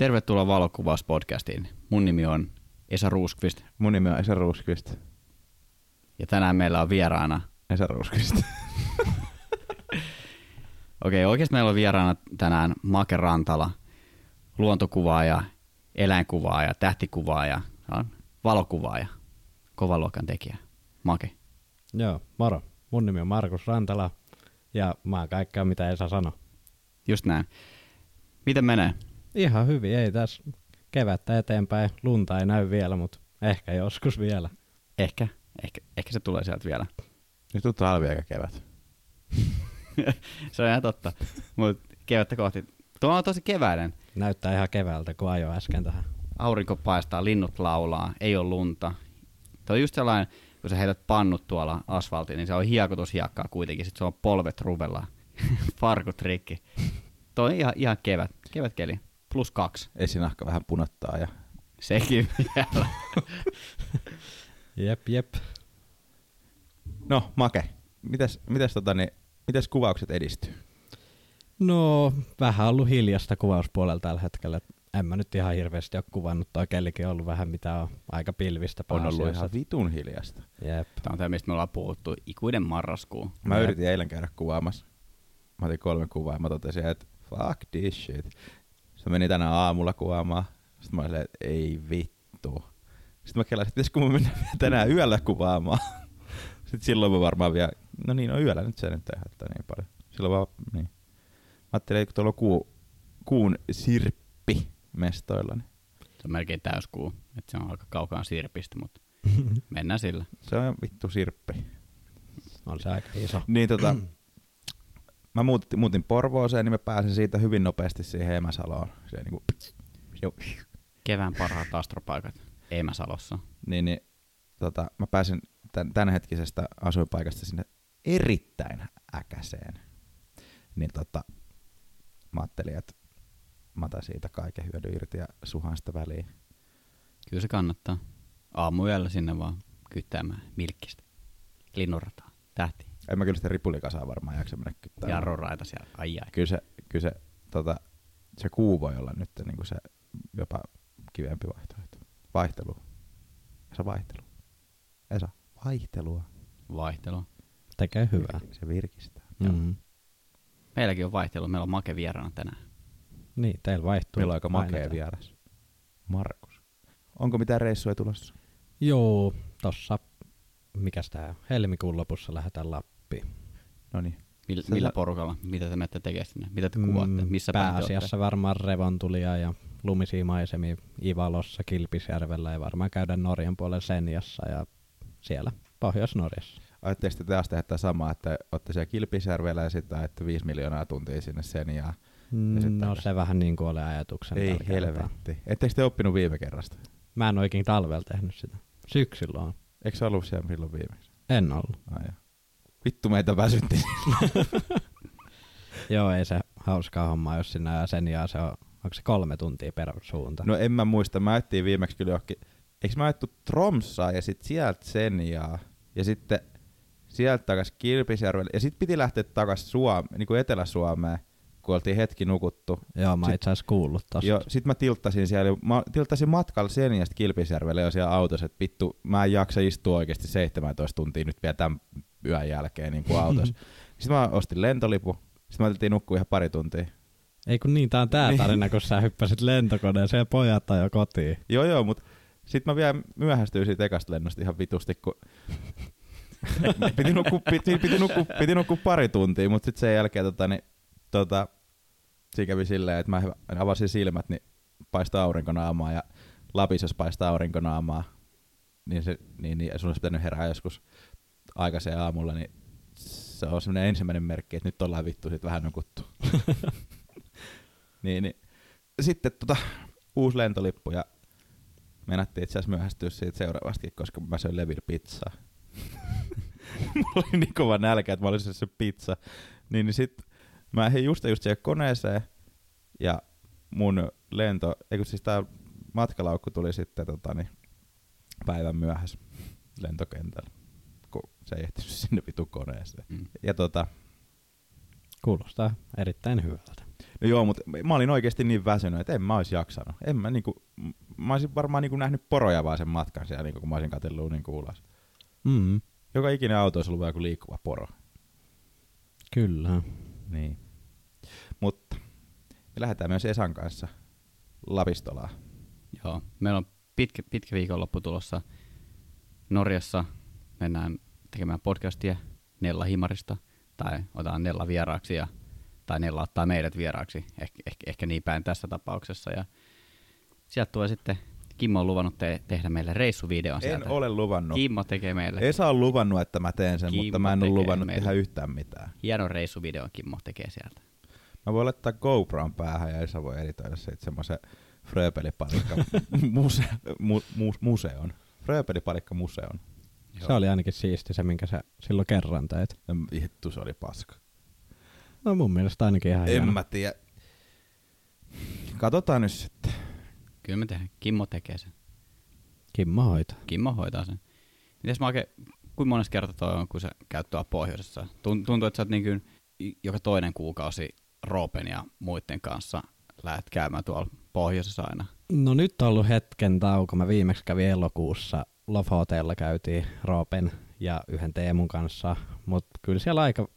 Tervetuloa valokuvauspodcastiin. Mun nimi on Esa Ruuskvist Mun nimi on Esa Ruuskvist. ja tänään meillä on vieraana, Esa Ruuskvist. okei oikeasti meillä on vieraana tänään Make Rantala, luontokuvaaja, eläinkuvaaja, tähtikuvaaja, valokuvaaja, kovan luokan tekijä. Make. Joo, moro. Mun nimi on Markus Rantala ja mä oon kaikkea mitä Esa sano. Just näin. Miten menee? Ihan hyvin, ei tässä kevättä eteenpäin. Lunta ei näy vielä, mutta ehkä joskus vielä. Ehkä, ehkä, ehkä se tulee sieltä vielä. Nyt on talvi eikä kevät. se on ihan totta, mutta kevättä kohti. Tuo on tosi keväinen. Näyttää ihan keväältä, kun ajo äsken tähän. aurinko paistaa, linnut laulaa, ei ole lunta. Tuo on just sellainen, kun sä heität pannut tuolla asfaltiin, niin se on hiekotus hiekkaa kuitenkin, sit se on polvet ruvella, farkut rikki. Tuo on ihan, ihan kevät, kevätkeli, plus kaksi, Esinahka vähän punottaa ja sekin vielä. Jep, jep. No, Make, mites, mites, tota, niin, mites kuvaukset edistyy? No, vähän ollut hiljasta kuvauspuolella tällä hetkellä. et En mä nyt ihan hirveästi ole kuvannut. Toi kelikin on ollut vähän mitä on aika pilvistä On ollut ihan vitun hiljasta. Jep. Tämä on tämä, mistä me ollaan puhuttu, ikuinen marraskuu. Mä Jep. yritin eilen käydä kuvaamassa. Mä otin kolme kuvaa ja mä totesin, että fuck this shit. Sitten mä menin tänään aamulla kuvaamaan. Sitten mä olin silleen, että ei vittu. Sitten mä kelasin, että pitäisikö mun mennä vielä tänään yöllä kuvaamaan. Sitten silloin mä varmaan vielä, no niin, no yöllä nyt se nyt ei haittaa niin paljon. Silloin vaan, niin. Mä ajattelin, että kun tuolla on kuu, kuun sirppi mestoilla, niin Se on melkein täyskuu, että se on aika kaukaan sirpistä, mutta mennään sillä. se on vittu sirppi. on se aika iso. Niin tota, mä muutin, muutin Porvooseen, niin mä pääsin siitä hyvin nopeasti siihen Emäsaloon. Se niinku, jo, Kevään parhaat astropaikat Emäsalossa. niin, niin tota, mä pääsin tämänhetkisestä asuinpaikasta sinne erittäin äkäseen. Niin tota, mä ajattelin, että mä otan siitä kaiken hyödyn irti ja suhan sitä väliin. Kyllä se kannattaa. Aamuyöllä sinne vaan kyttäämään milkkistä. Linnunrataa, tähti, En mä kyllä sitä ripulikasaa varmaan jaksa mennä kyttäämään. jarroraita siellä. Ai ai. Kyllä se, kyllä se, tota, se kuu voi olla nyt niin se jopa kivempi vaihtoehto. Vaihtelu. Esa vaihtelu. Esa, vaihtelua. Vaihtelu. Tekee hyvää. Se virkistää. Mm-hmm. Meilläkin on vaihtelu. Meillä on make vieraana tänään. Niin, teillä vaihtuu. Meillä on aika makea vieras. Markus. Onko mitään reissuja tulossa? Joo, tossa, mikäs tää, helmikuun lopussa lähdetään Lappiin. No niin. Millä, Sä- millä porukalla? Mitä te menette tekemään sinne? Mitä te kuvaatte? Missä Mm, Pääasiassa varmaan revontulia ja lumisia maisemia Ivalossa, Kilpisjärvellä ja varmaan käydä Norjan puolella Senjassa ja siellä Pohjois-Norjassa. Ajatteko te taas tehdä samaa, että olette siellä Kilpisjärvellä ja sitten ajatte 5 miljoonaa tuntia sinne sen ja... sit No takaisin. se vähän niin kuin oli ajatuksen. Ei helvetti. Ettekö te oppinut viime kerrasta? Mä en oikein talvella tehnyt sitä. Syksyllä on. Eikö se ollut siellä milloin viimeksi? En ollut. Ai. Vittu meitä väsytti. Joo, ei se hauskaa hommaa, jos sinä ja Senjaa se on, onko se kolme tuntia per suunta? No en mä muista, mä ajettiin viimeksi kyllä johonkin, eikö mä ajettu Tromsaa ja sit sieltä Senjaa ja sitten sieltä takas Kilpisjärvelle ja sit piti lähteä takas Suom, niin kuin Etelä-Suomeen, kun oltiin hetki nukuttu. Joo, mä itse asiassa kuullut tosta. Joo, sit mä tilttasin siellä, mä tilttasin matkalla Senjasta Kilpisjärvelle jo siellä autossa, että vittu, mä en jaksa istua oikeasti 17 tuntia nyt vielä tämän yön jälkeen niin kuin autossa. Sitten mä ostin lentolipun, sitten mä ajateltiin nukkua ihan pari tuntia. Ei kun niin, tää on tää Niin. tarina, kun sä hyppäsit lentokoneeseen ja pojat jo kotiin. Joo joo, mutta sitten mä vielä myöhästyin siitä ekasta lennosta ihan vitusti, kun piti, nukkua, piti, piti, nukkua, piti nukkua pari tuntia, mutta sitten sen jälkeen tota, niin, tota, siinä kävi silleen, että mä avasin silmät, niin paistaa aurinkonaamaa ja Lapissa paistaa aurinkonaamaa, niin, se, niin, niin sun olisi pitänyt herää joskus aikaiseen aamulla, niin se on semmoinen ensimmäinen merkki, että nyt ollaan vittu sit vähän nukuttu. niin, niin. Sitten tota, uusi lentolippu ja menattiin itse asiassa myöhästyä siitä seuraavastikin, koska mä söin Levin pizzaa. Mulla oli niin kova nälkä, että mä olisin se pizza. Niin, niin sit mä ehdin just just siihen koneeseen ja mun lento, eikö siis tää matkalaukku tuli sitten tota, niin, päivän myöhässä lentokentällä, kun se ei ehtinyt sinne vitu koneeseen. Mm. Ja tota, Kuulostaa erittäin hyvältä. No joo, mutta mä olin oikeasti niin väsynyt, että en mä olisi jaksanut. En mä, niinku, mä olisin varmaan niinku nähnyt poroja vaan sen matkan siellä, niinku, kun mä olisin katsellut niinku ulos. Mm, Joka ikinen auto olisi ollut joku liikkuva poro. kyllä. Niin. Mutta me lähdetään myös Esan kanssa Lapistolaan. Joo, meillä on pitkä, pitkä viikonloppu tulossa Norjassa. Mennään tekemään podcastia Nella Himarista, tai otetaan Nella vieraaksi, ja, tai Nella ottaa meidät vieraaksi, ehkä, ehkä, ehkä niin päin tässä tapauksessa. Ja sieltä tulee sitten, Kimmo on luvannut te- tehdä meille reissuvideon En sieltä. ole luvannut. Kimmo tekee meille Esa on luvannut, että mä teen sen, Kimmo mutta mä en ole luvannut meille. tehdä yhtään mitään. hienon reissuvideon Kimmo tekee sieltä. Mä voin laittaa GoPron päähän ja Esa voi editoida siitä semmoisen Fröpelipalikka muse, mu, mu, museon. Fröpelipalikka museon. Se oli ainakin siisti se, minkä sä silloin kerran teit. Ja Vittu, se oli paska. No mun mielestä ainakin ihan En hieno. mä tiedä. Katsotaan nyt sitten. Kyllä me tehdään. Kimmo tekee sen. Kimmo hoitaa. Kimmo hoitaa sen. Mites mä oikein, kuinka monessa kertaa toi on, kun sä käyt tuolla pohjoisessa? Tun- Tuntuu, että sä oot niin kuin joka toinen kuukausi Roopen ja muiden kanssa lähdet käymään tuolla pohjoisessa aina. No nyt on ollut hetken tauko. Mä viimeksi kävin elokuussa Lofotella käytiin Roopen ja yhden Teemun kanssa, mutta kyllä siellä aika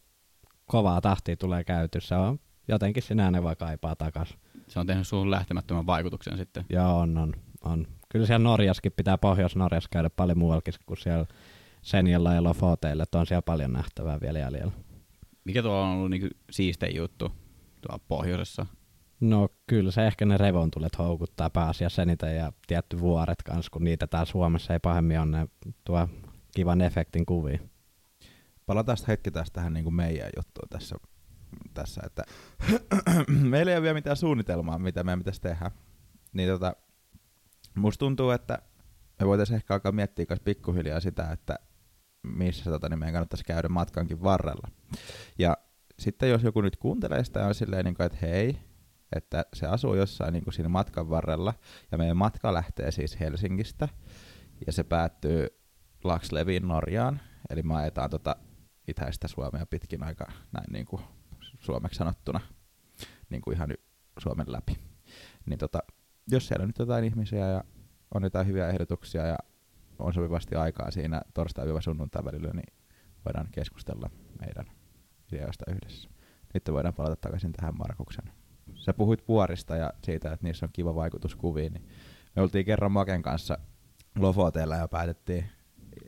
kovaa tahtia tulee käyty. Se on jotenkin sinä ne vaan kaipaa takas. Se on tehnyt suhun lähtemättömän vaikutuksen sitten. Joo, on, on, on. Kyllä siellä Norjaskin pitää Pohjois-Norjassa käydä paljon muuallakin kuin siellä Senjalla ja Lofoteilla, että on siellä paljon nähtävää vielä jäljellä. Mikä tuolla on ollut niin siistein juttu tuolla pohjoisessa? No kyllä se ehkä ne revontulet houkuttaa pääasiassa eniten ja tietty vuoret kanssa, kun niitä täällä Suomessa ei pahemmin ole, ne tuo kivan efektin kuvia. Palataan tästä hetki taas tähän niin kuin meidän juttuun tässä, tässä että meillä ei ole vielä mitään suunnitelmaa, mitä meidän pitäisi tehdä. Niin tota, musta tuntuu, että me voitaisiin ehkä alkaa miettiä myös pikkuhiljaa sitä, että missä tota, niin meidän kannattaisi käydä matkankin varrella. Ja sitten jos joku nyt kuuntelee sitä ja on silleen, niin kuin, että hei, että se asuu jossain niin kuin siinä matkan varrella, ja meidän matka lähtee siis Helsingistä, ja se päättyy Laxleviin Norjaan, eli me ajetaan tota itäistä Suomea pitkin aika näin niin kuin suomeksi sanottuna, niin kuin ihan Suomen läpi. Niin tota, jos siellä on nyt jotain ihmisiä ja on jotain hyviä ehdotuksia ja on sopivasti aikaa siinä torstai-sunnuntai välillä, niin voidaan keskustella meidän ideoista yhdessä. Nyt voidaan palata takaisin tähän Markuksen. Sä puhuit vuorista ja siitä, että niissä on kiva vaikutus kuviin, niin me oltiin kerran Maken kanssa Lofoteella ja päätettiin,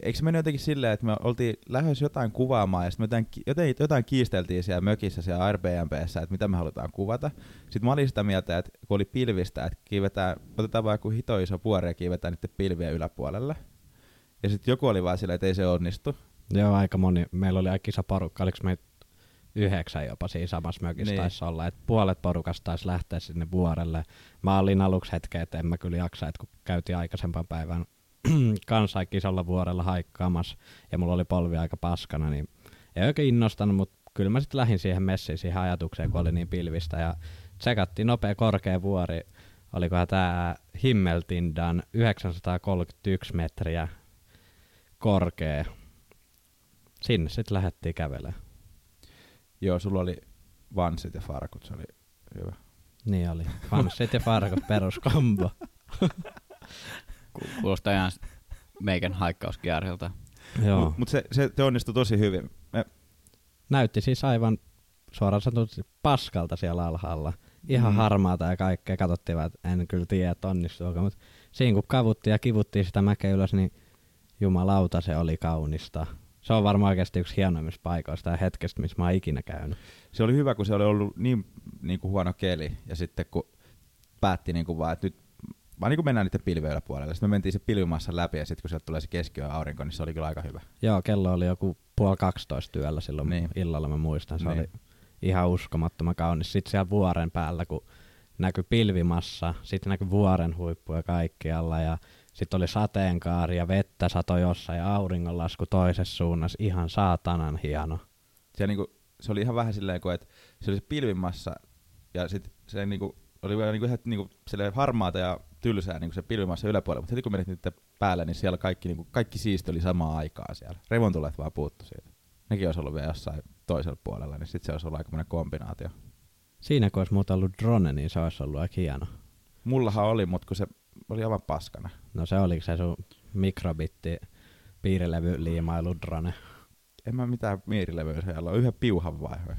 eikö se mennyt jotenkin silleen, että me oltiin lähes jotain kuvaamaan ja sitten me jotain, jotain, kiisteltiin siellä mökissä siellä Airbnbssä, että mitä me halutaan kuvata. Sitten mä olin sitä mieltä, että kun oli pilvistä, että kiivetään, otetaan vaan joku hito iso vuori ja kiivetään niiden pilvien yläpuolelle. Ja sitten joku oli vaan silleen, että ei se onnistu. Joo, aika moni. Meillä oli aika iso porukka, oliko meitä yhdeksän jopa siinä samassa mökissä Niin. taisi olla, että puolet porukasta taisi lähteä sinne vuorelle. Mä olin aluksi hetken, että en mä kyllä jaksa, että kun käytiin aikaisempaan päivän kanssa aika isolla vuorella haikkaamassa ja mulla oli polvi aika paskana, niin ei oikein innostanut, mutta kyllä mä sitten lähdin siihen messiin, siihen ajatukseen, kun oli niin pilvistä ja tsekattiin nopea korkea vuori, olikohan tää Himmeltindan 931 metriä korkea. Sinne sitten lähdettiin kävelemään. Joo, sulla oli vansit ja farkut, se oli hyvä. Niin oli. Fanssit ja farkut peruskombo. Ku- Kuulostaa ihan meikän haikkauskierreltä. Joo. Mutta mut se, se, se onnistui tosi hyvin. Me, Näytti siis aivan suoraan sanotusti paskalta siellä alhaalla. Ihan Mm. mm. harmaata ja kaikkea. Katsottiin vaan, että en kyllä tiedä, että onnistuuko. Mutta siinä kun kavuttiin ja kivuttiin sitä mäkeä ylös, niin jumalauta se oli kaunista. Se on varmaan oikeasti yksi hienoimmista paikoista ja hetkestä, missä mä oon ikinä käynyt. se oli hyvä, kun se oli ollut niin, niin kuin huono keli, ja sitten kun päätti niin kuin vaan, että nyt vaan niin kuin mennään niiden pilvien puolelle. Sitten me mentiin se pilvimassa läpi, ja sitten kun sieltä tulee se keskiyön aurinko, niin se oli kyllä aika hyvä. Joo, kello oli joku puoli 12 työllä silloin Niin. illalla, mä muistan. Se niin. oli ihan uskomattoman kaunis. Sitten siellä vuoren päällä, kun näkyi pilvimassa, sitten näkyi vuoren huippuja kaikkialla ja sitten oli sateenkaari ja vettä sato jossain ja auringonlasku toisessa suunnassa. Ihan saatanan hieno. Se, niin kuin, se oli ihan vähän silleen, kuin, että se oli se pilvimassa, ja sitten se niin kuin, oli vielä niin kuin, ihan niin silleen harmaata ja tylsää niin kuin se pilvimassa yläpuolella, mutta heti kun menit niiden päälle, niin siellä kaikki, niin kuin, kaikki siisti oli samaa aikaa siellä. Revontulet vaan puuttu siitä. Nekin olisi ollut vielä jossain toisella puolella, niin sitten se olisi ollut aika kombinaatio. Siinä kun olisi muuta ollut drone, niin se olisi ollut aika hieno. Mullahan oli, mutta kun se oli aivan paskana. No se oliko se sun mikrobitti piirilevy liimailu drone. En mä mitään miirilevyä siellä on, yhden piuhan vaihe.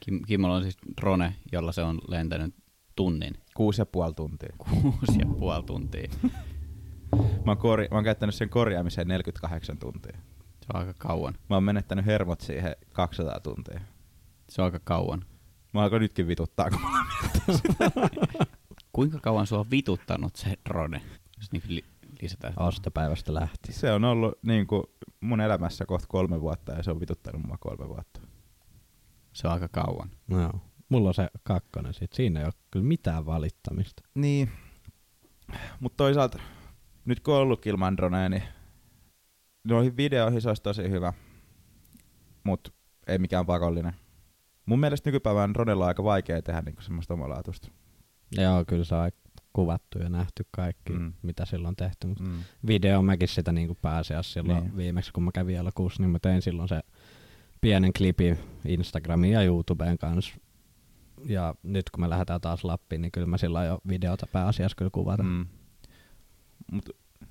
Kim, Kimmolla on siis drone, jolla se on lentänyt tunnin, Kuusi ja puoli tuntia. kuusi ja puoli tuntia. Mä oon, korja- mä oon käyttänyt sen korjaamiseen 48 tuntia. Se on aika kauan. Mä oon menettänyt hermot siihen 200 tuntia. Se on aika kauan. Mä alkoi nytkin vituttaa, kun mä Kuinka kauan sua on vituttanut se drone? Jos niin li- lisätään. Ostopäivästä lähti. Se on ollut niin kuin mun elämässä kohta kolme vuotta ja se on vituttanut mua kolme vuotta. Se on aika kauan. No, joo. mulla on se kakkonen sit. Siinä ei ole kyllä mitään valittamista. Niin. Mutta toisaalta, nyt kun on ollut ilman droneja, niin noihin videoihin se olisi tosi hyvä. Mutta ei mikään pakollinen. Mun mielestä nykypäivän dronella on aika vaikea tehdä niinku semmoista omalaatuista. Joo, kyllä se on kuvattu ja nähty kaikki, Mm. mitä silloin on tehty. Mut Mm. video mäkin sitä niin pääasiassa silloin Niin. viimeksi, kun mä kävin elokuussa, niin mä tein silloin se pienen klipin Instagramiin ja YouTubeen kanssa. Ja nyt kun me lähdetään taas Lappiin, niin kyllä mä silloin jo videota pääasiassa kyllä kuvata. Mm. Mut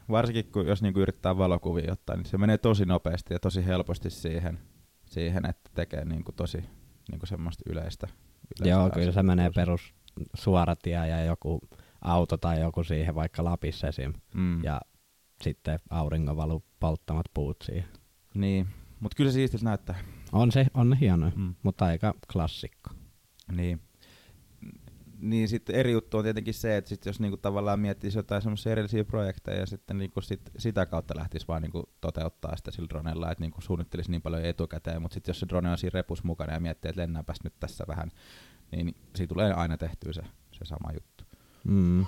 varsinkin kun jos niinku yrittää valokuvia ottaa, niin se menee tosi nopeasti ja tosi helposti siihen, siihen että tekee niinku tosi niinku semmoista yleistä. yleistä Joo, kyllä se menee perus suoratie ja joku auto tai joku siihen vaikka Lapissa esim. Mm. Ja sitten auringonvalu polttamat puut siihen. Niin, mutta kyllä se näyttää. On se, on Mm. mm. mutta aika klassikko. Niin. Niin sitten eri juttu on tietenkin se, että sit jos niinku tavallaan miettisi jotain semmoisia erillisiä projekteja ja sitten niinku sit, sitä kautta lähtisi vaan niinku toteuttaa sitä sillä dronella, että niinku suunnittelisi niin paljon etukäteen, mutta sitten jos se drone on siinä repus mukana ja miettii, että lennäänpäs nyt tässä vähän, niin siitä tulee aina tehtyä se, se sama juttu. Mm.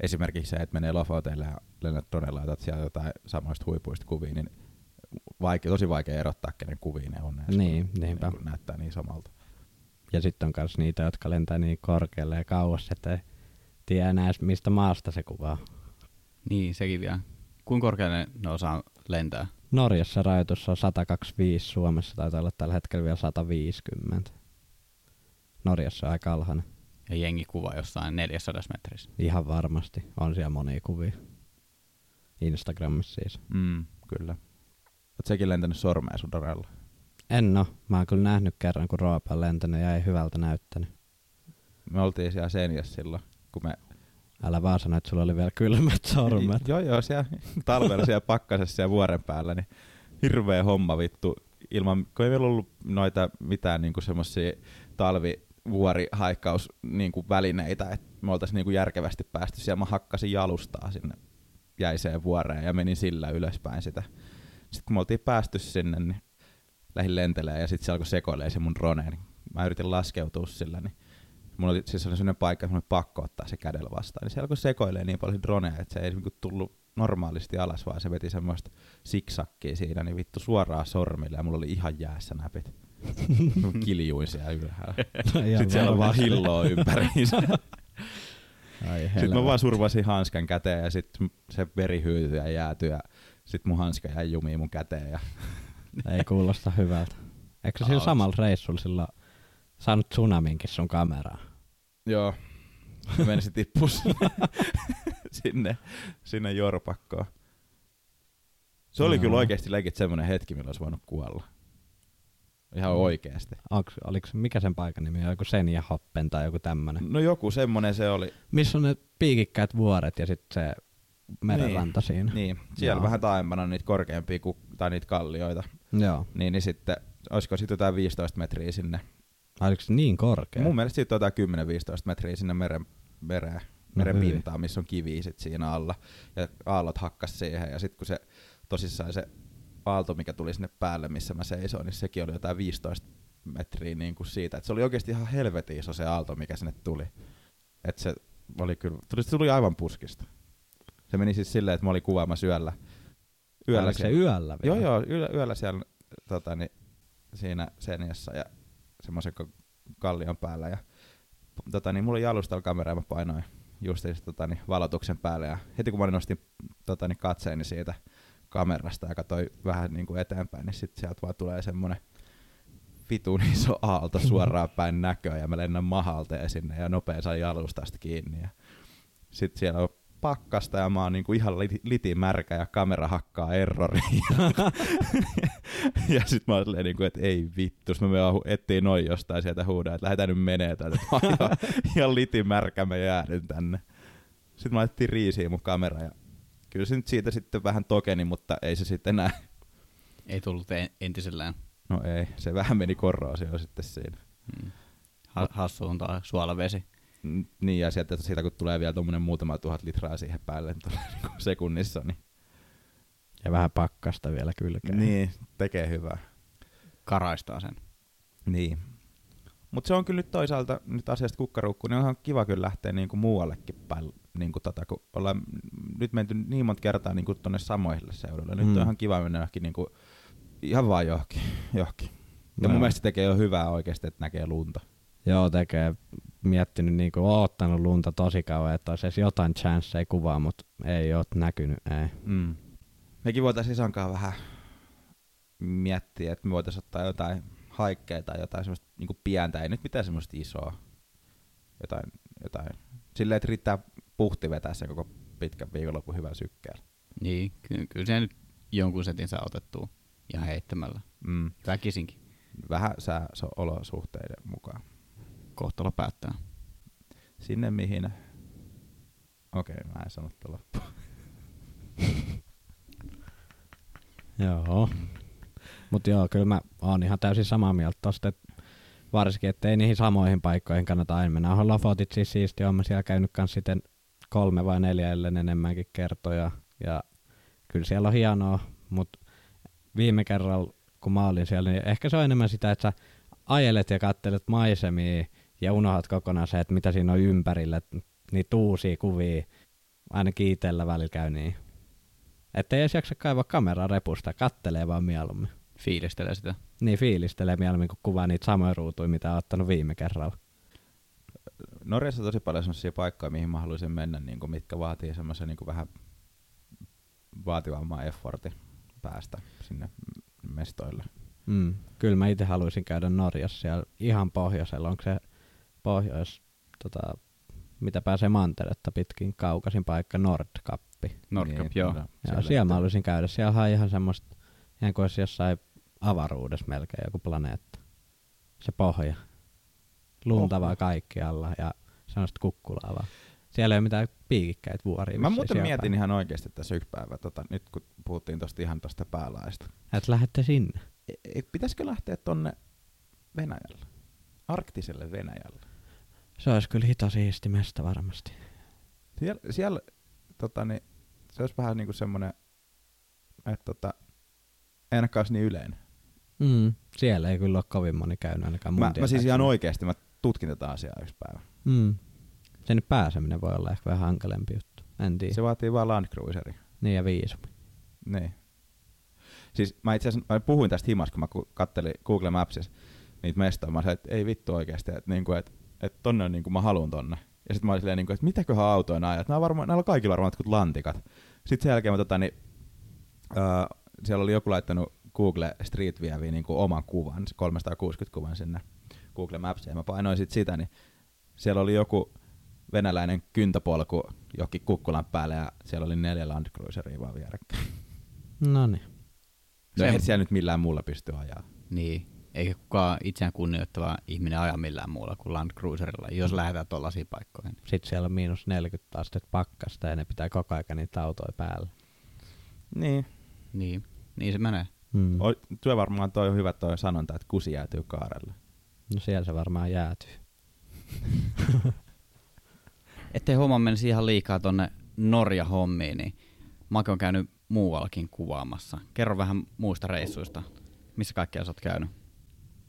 Esimerkiksi se, että menee Lofoteille ja lennät dronella ja otat siellä jotain samoista huipuista kuvia, niin vaike, tosi vaikea erottaa, kenen kuvia ne on. Niin, niinpä. ne näyttää niin samalta. Ja sitten on myös niitä, jotka lentää niin korkealle ja kauas, että ei tiedä enää edes, mistä maasta se kuvaa. Niin, sekin vielä. Kuinka korkealle ne osaa lentää? Norjassa rajoitus on 125, Suomessa taitaa olla tällä hetkellä vielä 150. Norjassa on aika alhainen. Ja jengi kuva jossain 400 metrissä. Ihan varmasti. On siellä monia kuvia. Instagramissa siis. Mm, kyllä. Oot sekin lentänyt sormea sun dronella. En oo. Mä oon kyllä nähnyt kerran, kun Roope on lentänyt ja ei hyvältä näyttänyt. Me oltiin siellä Seniassa silloin, kun me... Älä vaan sano, että sulla oli vielä kylmät sormet. Joo, joo, siellä talvella siellä pakkasessa siellä vuoren päällä, niin hirveä homma vittu. Ilman, kun ei meillä ollut noita mitään niinku semmosia talvivuorihaikkaus niinku välineitä, että me oltais niinku järkevästi päästy siellä. Mä hakkasin jalustaa sinne jäiseen vuoreen ja menin sillä ylöspäin sitä. Sitten kun me oltiin päästy sinne, niin lähdin lentelemään ja sitten se alkoi sekoilee se mun drone. Niin mä yritin laskeutua sillä, niin mulla oli siis oli sellainen paikka, että mun oli pakko ottaa se kädellä vastaan. Niin se alkoi sekoilee niin paljon droneja, että se ei niinku tullut normaalisti alas, vaan se veti semmoista siksakkia siinä, niin vittu suoraan sormille ja mulla oli ihan jäässä näpit. Kiljuin siellä ylhäällä. Sitten siellä on vaan hilloa ympäriinsä. Ai Sitten mä vaan survasin hanskan käteen ja sitten se veri hyytyi ja jäätyi ja sitten mun hanska jäi jumiin mun käteen. Ja Ei kuulosta hyvältä. Eikö se sillä samalla reissulla sillä saanut tsunaminkin sun kameraa? Joo, se meni tippua sinne, sinne, sinne jorpakkoon. Se oli Joo. kyllä oikeasti legit semmoinen hetki, milloin olisi voinut kuolla. Ihan Mm. oikeasti. Onks, oliko, mikä sen paikan nimi on? Joku Senja Hoppen tai joku tämmönen? No joku semmonen se oli. Missä on ne piikikkäät vuoret ja sitten se merenranta siinä? Niin, siellä Joo. vähän taaempana niitä korkeampia tai niitä kallioita. Joo. Niin, niin sitten, olisiko sitten jotain 15 metriä sinne. Oliko se niin korkea? Mun mielestä siitä on jotain 10-15 metriä sinne meren, mereen, meren No hyvin. pintaan, missä on kiviä sit siinä alla. Ja aallot hakkas siihen. Ja sitten kun se tosissaan se aalto, mikä tuli sinne päälle, missä mä seisoin, niin sekin oli jotain 15 metriä niin kuin siitä. Et se oli oikeasti ihan helvetin iso se aalto, mikä sinne tuli. Et se oli kyllä, tuli, se tuli aivan puskista. Se meni siis silleen, että mä olin kuvaamassa yöllä. Yöllä se siellä- yöllä vielä? Joo, joo, yöllä, yöllä siellä tota, niin, siinä Seniassa ja semmoisen kallion päällä. Ja, tota, niin, mulla oli jalustalla kamera ja mä painoin justiinsa tota, niin, valotuksen päälle. Ja heti kun mä nostin tota, niin, katseeni siitä kamerasta ja katsoin vähän niin kuin eteenpäin, niin sit sieltä vaan tulee semmonen vitun iso aalto suoraan päin näköä ja mä lennän mahalteen sinne ja nopea saan jalustasta kiinni. Ja sit siellä on pakkasta ja mä oon niinku ihan liti, litimärkä ja kamera hakkaa erroriin. ja sit mä oon silleen niinku, että ei vittu, mä menen etsii noin jostain sieltä huudaa, että lähdetään nyt menee täältä. Mä oon ihan, ihan litimärkä, mä jäädyn tänne. Sitten mä laitettiin riisiin mun kamera ja kyllä se nyt siitä sitten vähän tokeni, mutta ei se sitten enää. Ei tullut en- entisellään. No ei, se vähän meni korroosio sitten siinä. Mm. Ha- hassu on taas suolavesi. Niin ja sieltä, siitä kun tulee vielä tuommoinen muutama tuhat litraa siihen päälle niin niinku sekunnissa, niin, Ja vähän pakkasta vielä kylkeen. niin tekee hyvää. Karaistaa sen. Niin. Mutta se on kyllä nyt toisaalta nyt asiasta kukkaruukku, niin onhan kiva kyllä lähteä niinku muuallekin päin, niinku tota, kun ollaan nyt menty niin monta kertaa niinku tonne samoille seuduille. Nyt Mm. on ihan kiva mennä johonkin niinku, ihan vaan johonkin. johonkin. Ja Joo. mun mielestä se tekee jo hyvää oikeasti, että näkee lunta. Joo, tekee miettinyt niinku oottanut lunta tosi kauan, että olisi edes jotain chanceja kuvaa, mutta ei oo näkynyt, ei. Mm. Mekin voitaisiin Isankaan vähän miettiä, että me voitaisiin ottaa jotain haikkeja tai jotain semmoista niinku pientä, ei nyt mitään semmoista isoa. Jotain, jotain. Silleen, että riittää puhti vetää sen koko pitkän viikonlopun hyvän sykkeellä. Niin, ky- kyllä se nyt jonkun setin saa otettua ihan heittämällä. Mm. Väkisinkin. Vähän sää olosuhteiden mukaan. Kohtalo päättää. Sinne mihin... Okei, okay, mä en sano loppuun. Joo. Mut joo, kyllä mä oon ihan täysin samaa mieltä tosta, että varsinkin, että ei niihin samoihin paikkoihin kannata aina mennä. Onhan Lofotit siis siisti, oon mä siellä käynyt kans sitten kolme vai neljä ellen enemmänkin kertoja. Ja kyllä siellä on hienoa, mutta viime kerralla kun mä olin siellä, niin ehkä se on enemmän sitä, että sä ajelet ja kattelet maisemia ja unohdat kokonaan se, että mitä siinä on ympärillä, niitä uusia kuvia, ainakin itsellä välillä käy niin. Että ei edes jaksa kaivaa kameraa repusta, kattelee vaan mieluummin. Fiilistelee sitä. Niin fiilistelee mieluummin, kun kuvaa niitä samoja ruutuja, mitä on ottanut viime kerralla. Norjassa on tosi paljon semmoisia paikkoja, mihin mä haluaisin mennä, niin kuin, mitkä vaatii semmoisen niin kuin vähän vaativamman effortin päästä sinne mestoille. Mm. Kyllä mä itse haluaisin käydä Norjassa siellä ihan pohjoisella. Onko se pohjois, tota, mitä pääsee manteretta pitkin kaukaisin paikka Nordkappi. Nordkap, Niin, joo. Ja siellä siellä mä haluaisin käydä. Siellä on ihan semmoista, ihan kuin olisi jossain avaruudessa melkein joku planeetta. Se pohja. Lunta Oho. vaan kaikkialla ja semmoista kukkulaa vaan. Siellä ei ole mitään piikikkäitä vuoria. Mä muuten mietin päin. ihan oikeasti tässä yksi päivä, tota, nyt kun puhuttiin tosta ihan tosta päälaista. Että lähette sinne. E- e- pitäisikö lähteä tonne Venäjälle? Arktiselle Venäjälle. Se olisi kyllä hito siisti mesta varmasti. Siellä, siellä tota, niin, se olisi vähän niinku semmonen, että tota, ei ainakaan olisi niin yleinen. Mm. Siellä ei kyllä ole kovin moni käynyt ainakaan mun Mä, mä siis ihan oikeasti, mä tutkin tätä asiaa yksi päivä. Mm. Sinne pääseminen voi olla ehkä vähän hankalempi juttu. En tiedä. Se vaatii vaan Land Cruiseri. Niin ja viisumi. Niin. Siis mä itse asiassa mä puhuin tästä himassa, kun mä kattelin Google Mapsissa niitä mestoja. Mä sanoin, että ei vittu oikeasti, että, niinku, että, että tonne on niinku, mä haluan tonne. Ja sitten mä olin silleen, niinku, että mitäköhän autoja nämä ajat. Nämä on varmaan, näillä on kaikilla varmaan jotkut lantikat. Sitten sen jälkeen mä tota, niin, öö, siellä oli joku laittanut Google Street Viewiin niin oman kuvan, se 360 kuvan sinne Google Mapsiin. Ja mä painoin sit sitä, niin siellä oli joku venäläinen kyntäpolku jokin kukkulan päälle ja siellä oli neljä Land Cruiseria vaan vierekkäin. No niin. No Se- ei siellä nyt millään muulla pysty ajaa. Niin. Eikä kukaan itseään kunnioittava ihminen aja millään muulla kuin Land Cruiserilla, jos lähdetään tuollaisiin paikkoihin. Sitten siellä on miinus 40 astetta pakkasta ja ne pitää koko ajan niitä autoja päällä. Niin. Niin, niin se menee. Mm. O, työ varmaan toi on hyvä toi sanonta, että kusi jäätyy kaarelle. No siellä se varmaan jäätyy. Ettei homma menisi ihan liikaa tonne Norja-hommiin, niin Make on käynyt muuallakin kuvaamassa. Kerro vähän muista reissuista. Missä kaikkea sä oot käynyt?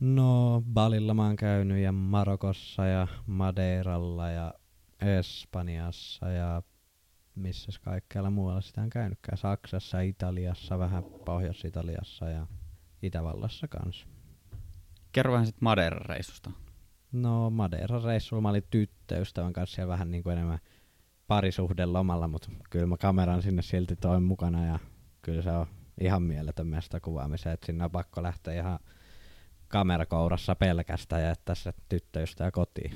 No, Balilla mä oon käynyt ja Marokossa ja Madeiralla ja Espanjassa ja missäs kaikkialla muualla sitä on käynytkään. Saksassa, Italiassa, vähän Pohjois-Italiassa ja Itävallassa kanssa. Kerro vähän sit Madeiran reissusta. No Madeiran reissulla mä olin tyttöystävän kanssa siellä vähän niin kuin enemmän parisuhden lomalla, mutta kyllä mä kameran sinne silti toin mukana ja kyllä se on ihan mieletön mesta kuvaamiseen, että sinne on pakko lähteä ihan kamerakourassa pelkästään ja jättää se tyttöystävä kotiin.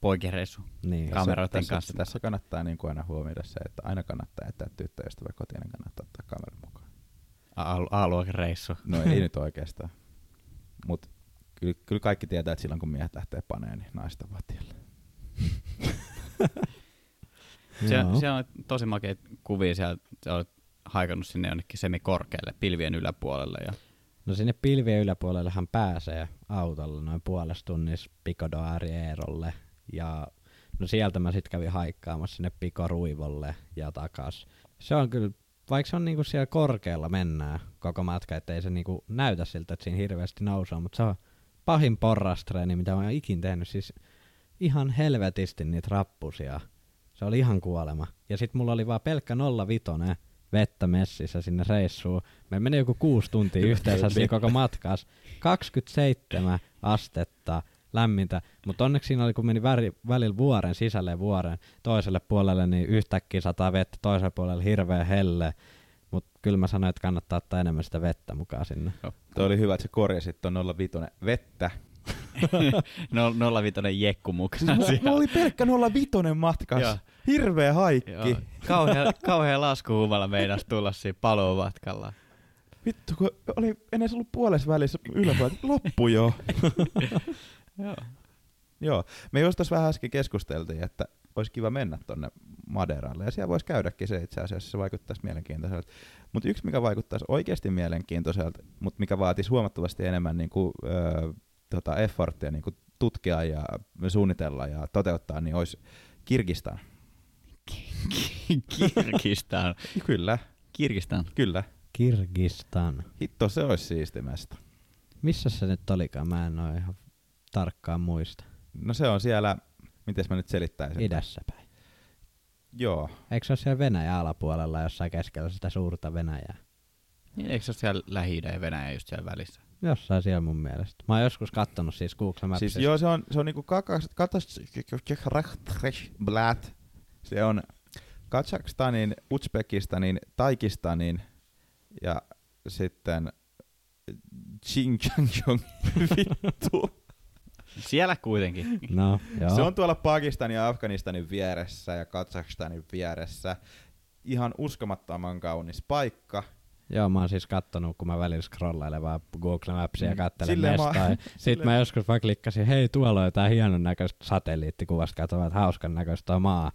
Poikereissu. Niin. Kam- kameroiden tässä, kanssa. Tässä, tässä kannattaa niin kuin aina huomioida se, että aina kannattaa jättää tyttöystävä kotiin, niin kannattaa ottaa kameran mukaan. A- A-luokan reissu. No ei nyt oikeastaan. Mutta kyllä, kyllä kaikki tietää, että silloin kun miehet lähtee paneen, niin naiset on vatjalla. Se, Joo. se on tosi makeita kuvia siellä. Sä olet haikannut sinne jonnekin semikorkealle pilvien yläpuolelle. Ja No sinne pilvien yläpuolellehan pääsee autolla noin puolesta tunnissa Pico Arrierolle. Ja no sieltä mä sitten kävin haikkaamassa sinne Pico Ruivolle ja takas. Se on kyllä, vaikka se on niinku siellä korkealla mennään koko matka, ettei se niinku näytä siltä, että siinä hirveästi nousee, mutta se on pahin porrastreeni, mitä mä oon ikin tehnyt. Siis ihan helvetisti niitä rappusia. Se oli ihan kuolema. Ja sit mulla oli vaan pelkkä 05 vettä messissä sinne reissuun. Me meni joku kuusi tuntia yhteensä siinä koko matkas. 27 astetta lämmintä, mutta onneksi siinä oli, kun meni väri, välillä vuoren sisälle ja vuoren toiselle puolelle, niin yhtäkkiä sataa vettä, toiselle puolelle hirveä helle. Mutta kyllä mä sanoin, että kannattaa ottaa enemmän sitä vettä mukaan sinne. Tuo oli hyvä, että sä korjasit tuon 05 vettä. no, 05 jekku mukana Mulla, siellä. mulla oli pelkkä 05 matkas. Joo. Hirveä haikki. Joo. Kauhea, kauhea laskuhumala meinas tulla siinä paluumatkalla. Vittu, kun oli ennen ollut puolessa välissä yläpuolella. Loppu jo. Joo. Joo. Me just tuossa vähän äsken keskusteltiin, että olisi kiva mennä tonne Maderalle. Ja siellä voisi käydäkin se itse asiassa, se vaikuttaisi mielenkiintoiselta. Mutta yksi, mikä vaikuttaisi oikeasti mielenkiintoiselta, mutta mikä vaatisi huomattavasti enemmän niin kuin, ö, tota efforttia niin kuin tutkia ja suunnitella ja toteuttaa, niin olisi Kirgistan. Kirgistan. Kyllä, Kirgistan. kyllä. Kirgistan. Hitto, se olisi siistimästä. Missä se nyt olikaan? Mä en oo ihan tarkkaan muista. No se on siellä, miten mä nyt selittäisin? Idässä päin. Joo. Eikö se ole siellä Venäjän alapuolella jossain keskellä sitä suurta Venäjää? Niin, eikö se ole siellä lähi ja Venäjä just siellä välissä? Jossain siellä mun mielestä. Mä oon joskus kattonut siis Google Mapsissa. Siis joo, se on, se on niinku kakas. Se on Kazakstanin, Uzbekistanin, Taikistanin ja sitten Xinjiang. Vittu. Siellä kuitenkin. No, joo. Se on tuolla Pakistanin ja Afganistanin vieressä ja Kazakstanin vieressä. Ihan uskomattoman kaunis paikka. Joo, mä oon siis kattonut, kun mä välillä scrollailen vaan Google Mapsia ja Mm. kattelen Silleen mä- mestaa. ja Sit silleen- mä joskus vaan klikkasin, hei tuolla on jotain hienon näköistä satelliittikuvasta, katsotaan, että hauskan näköistä on maa.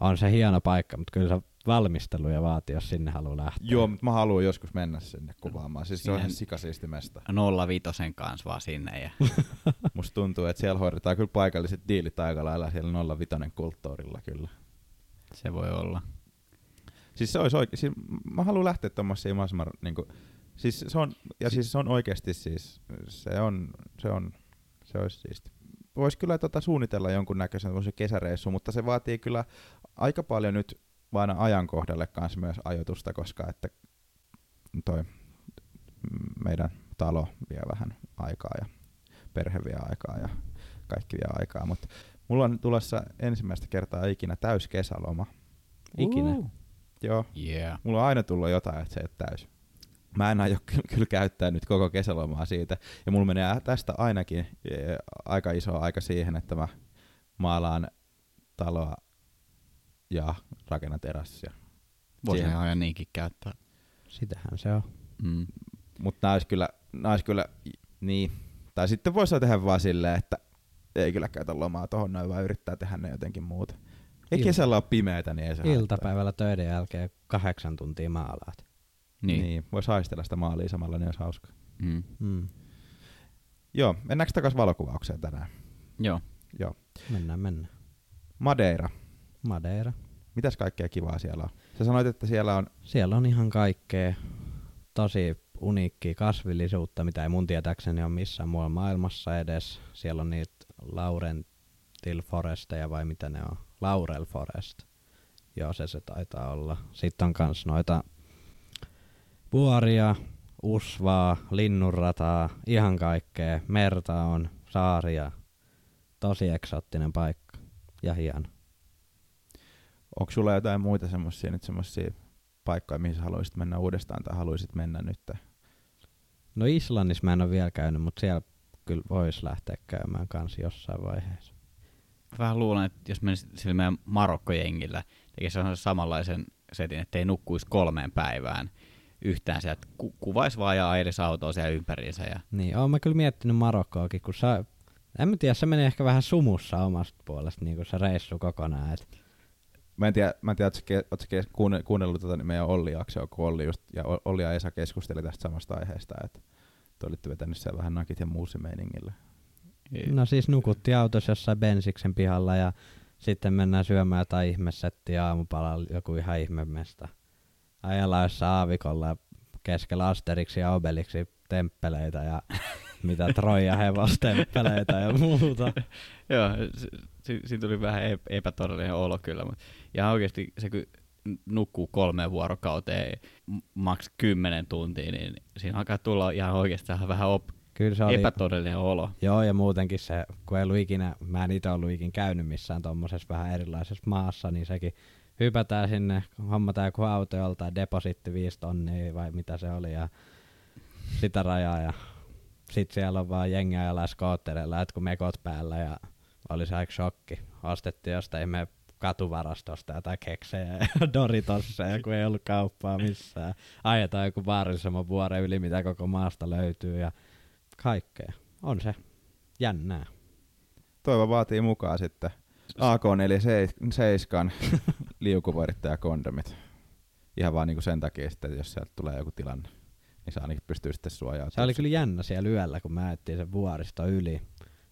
On se hieno paikka, mutta kyllä se valmisteluja vaatii, jos sinne haluaa lähteä. Joo, mutta mä haluan joskus mennä sinne kuvaamaan. Siis se on Siihen- ihan sikasiisti mesta. 05 kanssa vaan sinne. Ja... Musta tuntuu, että siellä hoidetaan kyllä paikalliset diilit aika lailla siellä 05 kulttuurilla kyllä. Se voi olla. Siis se olisi oikein, siis mä haluan lähteä tommosiin mahdollisimman, niinku, siis se on, ja siis se on oikeasti siis, se on, se on, se olisi siisti. Voisi kyllä tota suunnitella jonkun näköisen kesäreissu, mutta se vaatii kyllä aika paljon nyt vain ajankohdalle kanssa myös ajoitusta, koska että toi meidän talo vie vähän aikaa ja perhe vie aikaa ja kaikki vie aikaa, mutta mulla on tulossa ensimmäistä kertaa ikinä täys kesäloma. Ikinä. Uh. Joo, Yeah. mulla on aina tullut jotain, että se ei ole täys. Mä en aio ky- kyllä käyttää nyt koko kesälomaa siitä. Ja mulla menee tästä ainakin eh, aika iso aika siihen, että mä maalaan taloa ja rakennan terassia. Voisi Siihen. ihan niinkin käyttää. Sitähän se on. Mm. Mutta nää olisi kyllä, nää olisi kyllä, niin. Tai sitten voisi tehdä vaan silleen, että ei kyllä käytä lomaa tohon noin, vaan yrittää tehdä ne jotenkin muuta. Ei Ilta- kesällä ole pimeätä, niin ei se haittaa. Iltapäivällä töiden jälkeen kahdeksan tuntia maalaat. Niin. Niin. niin. Voisi haistella sitä maalia samalla, niin olisi hauska. Mm. Mm. Joo, mennäänkö takaisin valokuvaukseen tänään? Joo. Joo. Mennään, mennään. Madeira. Madeira. Mitäs kaikkea kivaa siellä on? Sä sanoit, että siellä on... Siellä on ihan kaikkea tosi uniikkia kasvillisuutta, mitä ei mun tietääkseni ole missään muualla maailmassa edes. Siellä on niitä Laurentil Foresteja vai mitä ne on? Laurel Forest. Joo, se se taitaa olla. Sitten on kans noita vuoria, usvaa, linnunrataa, ihan kaikkea. Merta on, saaria. Tosi eksoottinen paikka ja hieno. Onko sulla jotain muita semmosia, nyt semmosia paikkoja, mihin haluaisit mennä uudestaan tai haluaisit mennä nyt? No Islannissa mä en ole vielä käynyt, mutta siellä kyllä voisi lähteä käymään kanssa jossain vaiheessa. Vähän luulen, että jos menisit sillä meidän Marokko-jengillä, tekisi sellaisen samanlaisen setin, että ei nukkuisi kolmeen päivään yhtään sieltä. Ku- kuvaisi vaan ja edes autoa siellä ympäriinsä. Ja... Niin, oon mä kyllä miettinyt Marokkoakin, kun sä, en mä tiedä, se meni ehkä vähän sumussa omasta puolesta, niin kuin se reissu kokonaan. Et, Mä en tiedä, mä en tiedä ootko sä ke- kuunne- kuunnellut tätä niin meidän Olli-jaksoa, kun Olli, just, ja Olli ja Esa keskusteli tästä samasta aiheesta, että te olitte vetänyt siellä vähän nakit ja muusimeiningillä. No siis nukuttiin autossa jossain bensiksen pihalla ja sitten mennään syömään jotain ihmesettiä aamupalalla, joku ihan ihmemesta. Ajellaan jossain aavikolla keskellä Asteriksi ja Obeliksi temppeleitä ja mitä Troja hevostemppeleitä ja muuta. Joo, si- si- siinä tuli vähän ep- epätodellinen olo kyllä, mutta ihan oikeasti se kun nukkuu kolmeen vuorokauteen maks kymmenen tuntia, niin siinä alkaa tulla ihan oikeasti vähän op- Kyllä se oli, epätodellinen olo. Joo, ja muutenkin se, kun ei ollut ikinä, mä en itse ollut ikinä käynyt missään tuommoisessa vähän erilaisessa maassa, niin sekin hypätään sinne, hommataan joku auto joltain, depositti 5 tonnia vai mitä se oli, ja sitä rajaa, ja sit siellä on vaan jengiä ajalla skoottereilla, jotkut mekot päällä, ja oli se aika shokki. Ostettiin jostain me katuvarastosta jotain keksejä ja Doritosseja, kun ei ollut kauppaa missään. Ajetaan joku vaarallisemman vuoren yli, mitä koko maasta löytyy, ja kaikkea. On se jännää. Toivo vaatii mukaan sitten AK-47 liukuvuorit ja kondomit. Ihan vaan niinku sen takia, sitten, että jos sieltä tulee joku tilanne, niin se ainakin pystyy sitten suojaamaan. Se oli kyllä jännä siellä yöllä, kun mä ajettiin sen vuoristo yli.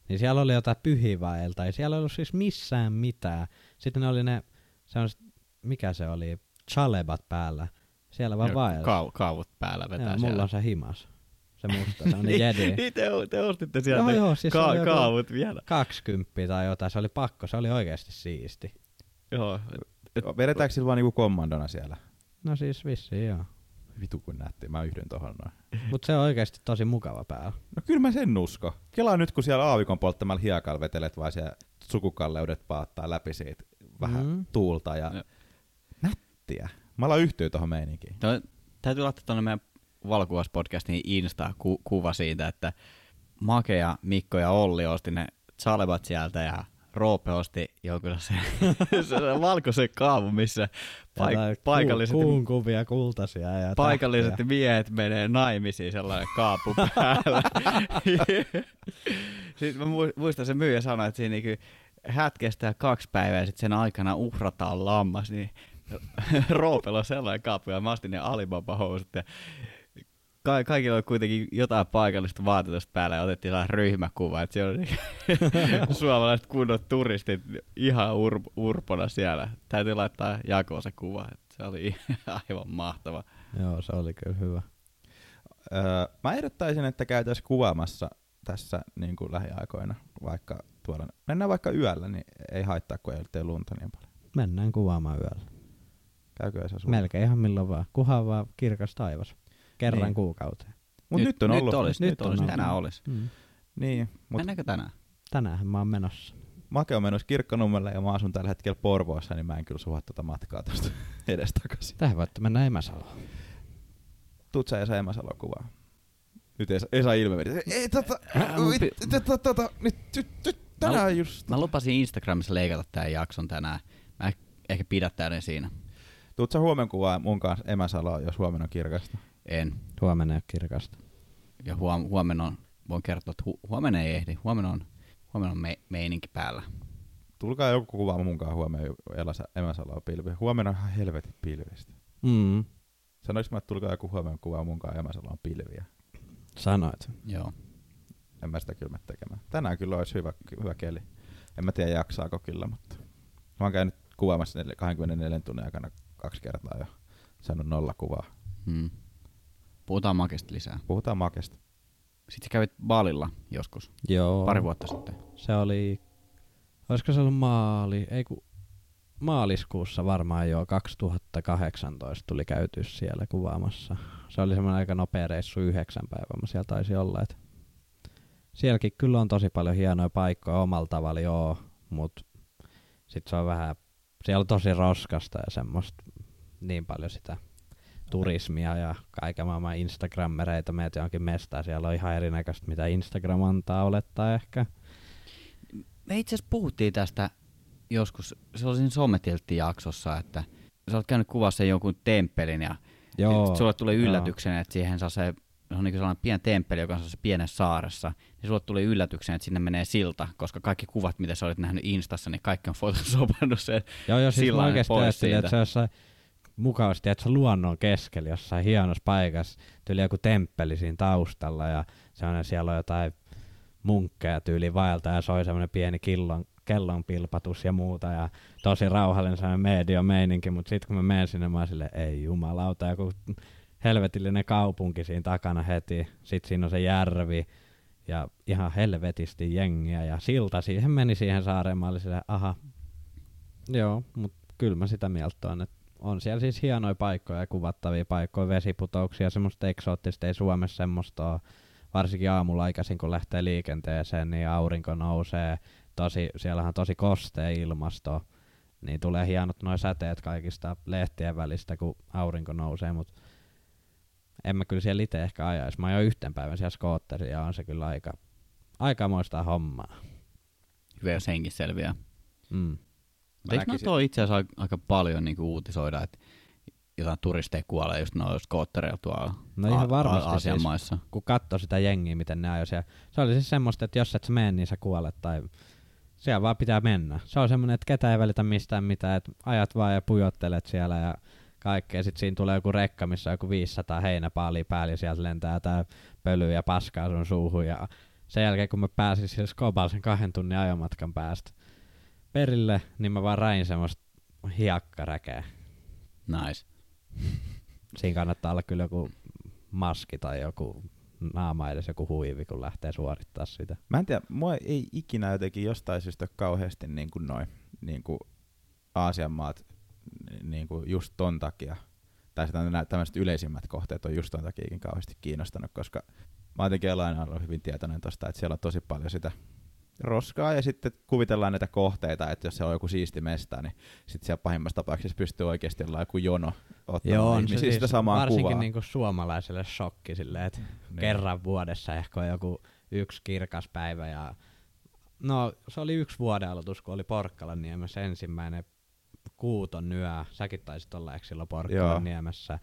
Niin siellä oli jotain pyhivaelta, ei siellä ollut siis missään mitään. Sitten ne oli ne, se on, mikä se oli, chalebat päällä. Siellä vaan vaelsi. Kau- kaavut päällä vetää Joo, siellä. mulla on se himas. Se musta, se on ne jedi. niin te, te ostitte sieltä Joo, joo, siis ka- oli joku kaavut vielä. 20 tai jotain, se oli pakko, se oli oikeasti siisti. Joo. Vedetäänkö sillä vaan niinku kommandona siellä? No siis vissiin joo. Vitu kun nätti, mä yhdyn tohon noin. Mut se on oikeasti tosi mukava päällä. No kyllä mä sen usko. Kelaa nyt, kun siellä aavikon polttamalla hiekalla vetelet vaan siellä sukukalleudet paattaa läpi siitä vähän Mm. tuulta ja Joo. nättiä. Mä alan yhtyä tohon meininkiin. Toi, täytyy laittaa tuonne meidän valokuvauspodcastiin Insta ku, kuva siitä, että Make ja Mikko ja Olli osti ne salevat sieltä ja Roope osti jonkun se, se valkoisen kaavun, missä paik- ku- paikalliset, Kuun kuvia, kultaisia ja paikalliset tähtiä. miehet menee naimisiin sellainen kaapu päällä. sitten mä mu- muistan se myyjä sanoi, että siinä niinku häät kestää kaksi päivää ja sitten sen aikana uhrataan lammas, niin Roopella on sellainen kaappi ja mä ostin ne Alibaba-housut ja ka- kaikilla oli kuitenkin jotain paikallista vaatetusta päällä ja otettiin sellainen ryhmäkuva, että siellä oli suomalaiset kunnon turistit ihan ur- urpona siellä. Täytyy laittaa jakoon se kuva, että se oli aivan mahtava. Joo, se oli kyllä hyvä. Öö, mä ehdottaisin, että käytäisiin kuvaamassa tässä niin kuin lähiaikoina, vaikka tuolla, mennään vaikka yöllä, niin ei haittaa, kun ei tee lunta niin paljon. Mennään kuvaamaan yöllä. Käykö se sun? Melkein ihan milloin vaan. Kuhan vaan kirkas taivas. Kerran Niin. kuukauteen. Mut nyt, nyt on ollut. Nyt olisi, nyt nyt olisi, ollut. tänään olisi. Mm. Niin, mutta Mennäänkö tänään? Tänään mä oon menossa. Make on menossa Kirkkonummelle ja mä asun tällä hetkellä Porvoossa, niin mä en kyllä suha tota matkaa tästä edestakaisin. Tähän voitte mennä Emäsaloon. Tuut sä Esa Emäsalo kuvaa. Nyt Esa, Esa ilme meni. Ei, tota, tota, tota, nyt, nyt, nyt, tänään just. Mä lupasin Instagramissa leikata tämän jakson tänään. Mä eh- ehkä pidättäydyn siinä. Tuut sä huomenna kuvaa mun kanssa Emäsaloa, jos huomenna on kirkasta. En. Huomenna ei ole kirkasta. Ja huom- huomenna on, voin kertoa, että hu- huomenna ei ehdi. Huomenna on, huomenna on me- meininki päällä. Tulkaa joku kuvaa mun kanssa huomenna Elasa, Emäsaloa pilviä. Huomenna on ihan helvetin pilvistä. Mm. Sanois mä, että tulkaa joku huomenna kuvaa mun kanssa Emäsaloa pilviä. Sanoit. Joo. En mä sitä kyllä tekemään. Tänään kyllä olisi hyvä, hyvä keli. En mä tiedä jaksaako kyllä, mutta mä oon käynyt kuvaamassa neljä- 24 tunnin aikana kaksi kertaa jo. Saanut nolla kuvaa. Hmm. Puhutaan makesta lisää. Puhutaan makesta. Sitten sä kävit Baalilla joskus, Joo. pari vuotta sitten. Se oli, olisiko se ollut maali, ei ku, maaliskuussa varmaan jo 2018 tuli käyty siellä kuvaamassa. Se oli semmoinen aika nopea reissu, yhdeksän päivää mä siellä taisi olla. Et sielläkin kyllä on tosi paljon hienoja paikkoja omalla tavalla, joo, mutta sitten se on vähän, siellä on tosi roskasta ja semmoista niin paljon sitä turismia ja kaiken maailman Instagrammereita meitä johonkin mestaan. Siellä on ihan erinäköistä, mitä Instagram antaa olettaa ehkä. Me itse asiassa puhuttiin tästä joskus, se oli siinä Sommetiltti-jaksossa, että sä oot käynyt kuvassa jonkun temppelin ja Joo, sit sulle tuli yllätyksenä, että siihen saa se, se on niin sellainen pieni temppeli, joka on se pienessä saaressa, niin sulle tuli yllätyksenä, että sinne menee silta, koska kaikki kuvat, mitä sä olit nähnyt Instassa, niin kaikki on photosopannut sen Joo, joo, siis mä oikeasti pois ajattelin, siitä. että se on jossain mukavasti, että luonnon keskellä jossain hienossa paikassa, tyyli joku temppeli siinä taustalla ja sellainen, siellä on jotain munkkeja tyyli vaelta ja soi semmoinen pieni killon, kellon pilpatus ja muuta ja tosi rauhallinen sellainen medio meininki, mutta sitten kun mä menen sinne, mä oon silleen, ei jumalauta, joku helvetillinen kaupunki siinä takana heti, sitten siinä on se järvi ja ihan helvetisti jengiä ja silta siihen meni siihen saareen, mä olin silleen, aha, joo, mutta kyllä mä sitä mieltä on, että on siellä siis hienoja paikkoja ja kuvattavia paikkoja, vesiputouksia, semmoista eksoottista, ei Suomessa semmoista ole. Varsinkin aamulla aikaisin, kun lähtee liikenteeseen, niin aurinko nousee, tosi, siellähän on tosi kostea ilmasto, niin tulee hienot noin säteet kaikista lehtien välistä, kun aurinko nousee, mutta en mä kyllä siellä itse ehkä ajaisi. Mä ajoin yhten päivän siellä skootteria ja on se kyllä aika, aikamoista hommaa. Hyvä, jos henki selviää. Mm. Mutta eikö näkisin- itse asiassa aika, paljon niin uutisoida, että jotain turisteja kuolee just noilla skoottereilla tuolla No ihan varmasti A- siis. maissa. kun katsoi sitä jengiä, miten ne ajoi siellä. Se oli siis semmoista, että jos et sä mene, niin sä kuolet tai siellä vaan pitää mennä. Se on semmoinen, että ketä ei välitä mistään mitään, että ajat vaan ja pujottelet siellä ja kaikkea. Sitten siinä tulee joku rekka, missä on joku 500 heinäpaalia päällä ja sieltä lentää tää pöly ja paskaa sun suuhun. Ja sen jälkeen, kun mä pääsin siis Skobal sen kahden tunnin ajomatkan päästä perille, niin mä vaan räin semmoista hiakkaräkeä. Nice. Siinä kannattaa olla kyllä joku maski tai joku naama edes joku huivi, kun lähtee suorittaa sitä. Mä en tiedä, mua ei ikinä jotenkin jostain syystä kauheasti niin kuin noin niin kuin Aasian maat niin kuin just ton takia, tai tämmöiset yleisimmät kohteet on just ton takiakin kauheasti kiinnostanut, koska mä oon jotenkin aina ollut hyvin tietoinen tosta, että siellä on tosi paljon sitä roskaa ja sitten kuvitellaan näitä kohteita, että jos siellä on joku siisti mesta, niin sitten siellä pahimmassa tapauksessa pystyy oikeasti olla joku jono ottamaan on ihmisistä siis samaa varsinkin kuvaa. niinku suomalaiselle shokki silleen, että Niin. kerran vuodessa ehkä on joku yksi kirkas päivä ja no se oli yksi vuoden aloitus, kun oli Porkkalan niemessä ensimmäinen kuuton yö. Säkin taisit olla eikö silloin Joo. Porkkalan niemessä.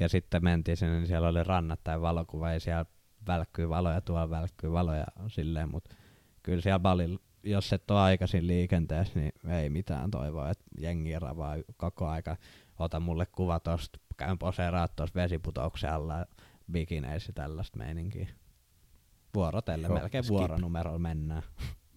Ja sitten mentiin sinne, niin siellä oli rannat tai valokuva ja siellä välkkyy valoja, tuolla välkkyy valoja silleen, mutta kyllä siellä Balilla, jos et ole aikaisin liikenteessä, niin ei mitään toivoa, että jengi ravaa koko aika. Ota mulle kuva tosta, käyn poseeraa tosta vesiputouksen alla bikineissä tällaista meininkiä. Vuorotelle, Joo, melkein skip. vuoronumerolla mennään.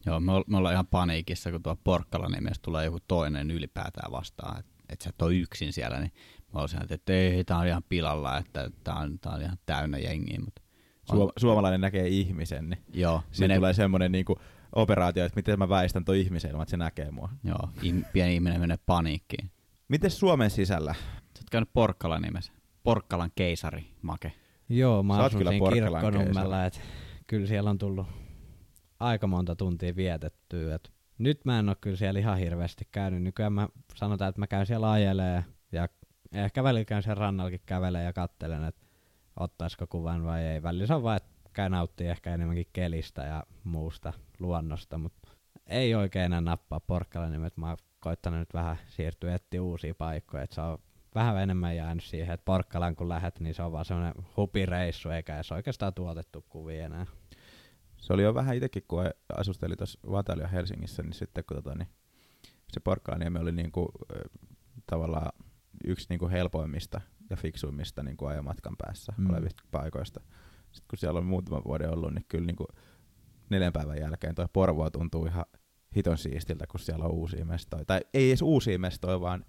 Joo, me, me ollaan ihan paniikissa, kun tuo Porkkala nimessä tulee joku toinen ylipäätään vastaan, että et sä et ole yksin siellä, niin mä olisin, että, että ei, tää on ihan pilalla, että tää on, tää on ihan täynnä jengiä, mutta Suom- suomalainen näkee ihmisen, niin joo, Siinä menee, tulee semmoinen niinku operaatio, että miten mä väistän tuon ihmisen ilman, että se näkee mua. joo im, pieni ihminen menee paniikkiin. Miten Suomen sisällä? Sä oot käynyt Porkkalan nimessä. Porkkalan keisari, Make. Joo, mä asun kyllä siinä Porkkalan kirkkonummella, että kyllä siellä on tullut aika monta tuntia vietettyä. Et nyt mä en ole kyllä siellä ihan hirveästi käynyt. Nykyään mä sanotaan, että mä käyn siellä ajelee ja ehkä välillä käyn siellä rannallakin kävelee ja kattelen, että ottaisiko kuvan vai ei. Välillä se on vaan, että nauttii ehkä enemmänkin kelistä ja muusta luonnosta, mutta ei oikein enää nappaa Porkkalan nimet. Mä oon koittanut nyt vähän siirtyä etsiä uusia paikkoja, että se on vähän enemmän jäänyt siihen, että Porkkalan kun lähet, niin se on vaan semmoinen hupireissu, eikä edes oikeastaan tuotettu kuvia enää. Se oli jo vähän itsekin, kun asusteli tuossa Vatalio Helsingissä, niin sitten kun tota, niin se Porkkalaniemi oli niinku, tavallaan yksi niinku helpoimmista ja fiksuimmista niinku ajomatkan päässä Mm. olevista paikoista. Sitten kun siellä on muutaman vuoden ollut, niin kyllä niinku neljän päivän jälkeen toi Porvoa tuntuu ihan hiton siistiltä, kun siellä on uusia mestoja. Tai ei edes uusia mestoja, vaan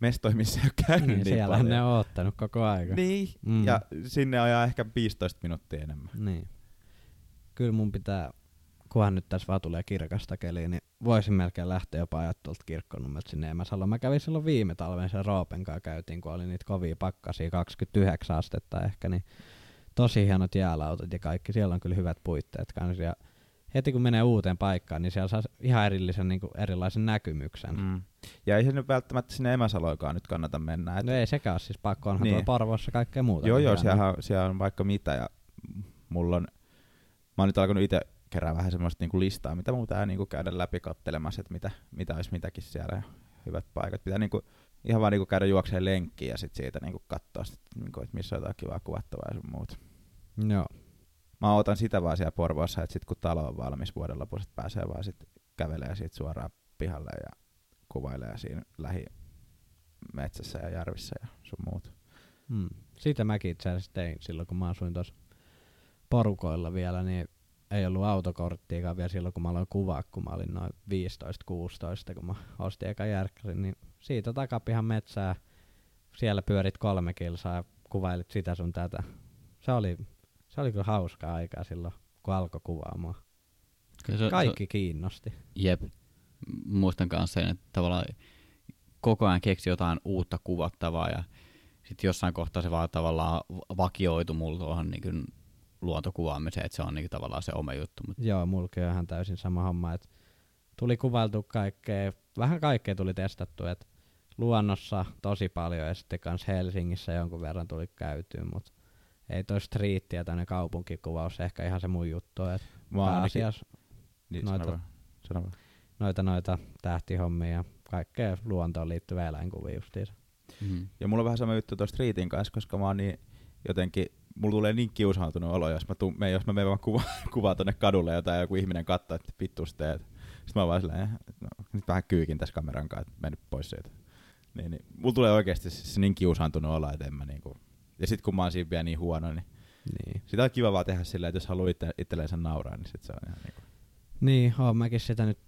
mestoja, missä ei ole käynyt Niin, niin, siellä paljon. ne on ottanut koko aika. Niin, mm. ja sinne ajaa ehkä 15 minuuttia enemmän. Niin. Kyllä mun pitää, kunhan nyt tässä vaan tulee kirkasta keliä, niin voisin melkein lähteä jopa ajaa tuolta kirkkonummelta sinne Emäsaloon. Mä kävin silloin viime talven sen Roopen kanssa käytiin, kun oli niitä kovia pakkasia, 29 astetta ehkä, niin tosi hienot jäälautat ja kaikki. Siellä on kyllä hyvät puitteet kanssa. Ja heti kun menee uuteen paikkaan, niin siellä saa ihan erillisen niin kuin erilaisen näkymyksen. Mm. Ja ei se nyt välttämättä sinne Emäsaloikaan nyt kannata mennä. Et, No ei sekään siis pakko, onhan Niin. niin. tuolla kaikkea muuta. joo, joo, siellä, siellä on vaikka mitä ja mulla on, mä oon nyt alkanut itse kerää vähän semmoista niinku listaa, mitä muuta pitää niinku käydä läpi kattelemassa, että mitä, mitä olisi mitäkin siellä ja hyvät paikat. Pitää niinku, ihan vaan niinku käydä juokseen lenkkiä ja sit siitä niinku katsoa, sit, niinku, että missä on jotain kivaa kuvattavaa ja sun muut. Joo. Mä otan sitä vaan siellä Porvoossa, että sit kun talo on valmis vuoden lopussa, pääsee vaan sit kävelee siitä suoraan pihalle ja kuvailee siinä lähi metsässä ja järvissä ja sun muut. Hmm. Sitä mäkin itse asiassa tein silloin, kun mä asuin tuossa porukoilla vielä, niin ei ollut autokorttiakaan vielä silloin, kun mä aloin kuvaa, kun mä olin noin 15-16, kun mä ostin eka järkkärin, niin siitä takapihan metsää, siellä pyörit kolme kilsaa ja kuvailit sitä sun tätä. Se oli, se oli kyllä hauskaa aikaa silloin, kun alkoi kuvaamaan. Kyllä se- Kaikki kiinnosti. Jep. Muistan kanssa sen, että tavallaan koko ajan keksi jotain uutta kuvattavaa ja sitten jossain kohtaa se vaan tavallaan vakioitu mulla tuohon niin luontokuvaamiseen, että se on niin tavallaan se oma juttu. Mut Joo, mulki on ihan täysin sama homma, että tuli kuvailtu kaikkea, vähän kaikkea tuli testattu, että luonnossa tosi paljon ja sitten kans Helsingissä jonkun verran tuli käytyä, mutta ei toi striitti ja tänne kaupunkikuvaus ehkä ihan se mun juttu, että pääasiassa Niin, Noita- sano vaan. Sano vaan. noita, noita tähtihommia ja kaikkea luontoon liittyvää eläinkuvia justiinsa. mm. Ja mulla on vähän sama juttu tuossa Streetin kanssa, koska mä oon niin jotenkin, mulla tulee niin kiusaantunut olo, jos mä, tuun, me, jos mä menen vaan kuva, kuvaa tonne kadulle jotain joku ihminen katsoo, että vittu teet. Sitten mä vaan silleen, että no, nyt vähän kyykin tässä kameran kanssa, että mennyt pois siitä. Niin, niin, mulla tulee oikeasti se niin kiusaantunut olo, että en mä niinku... Ja sit kun mä oon siinä vielä niin huono, niin Niin. sitä on kiva vaan tehdä silleen, että jos haluaa itse, itselleensä nauraa, niin sit se on ihan niinku... Niin, oon mäkin sitä nyt,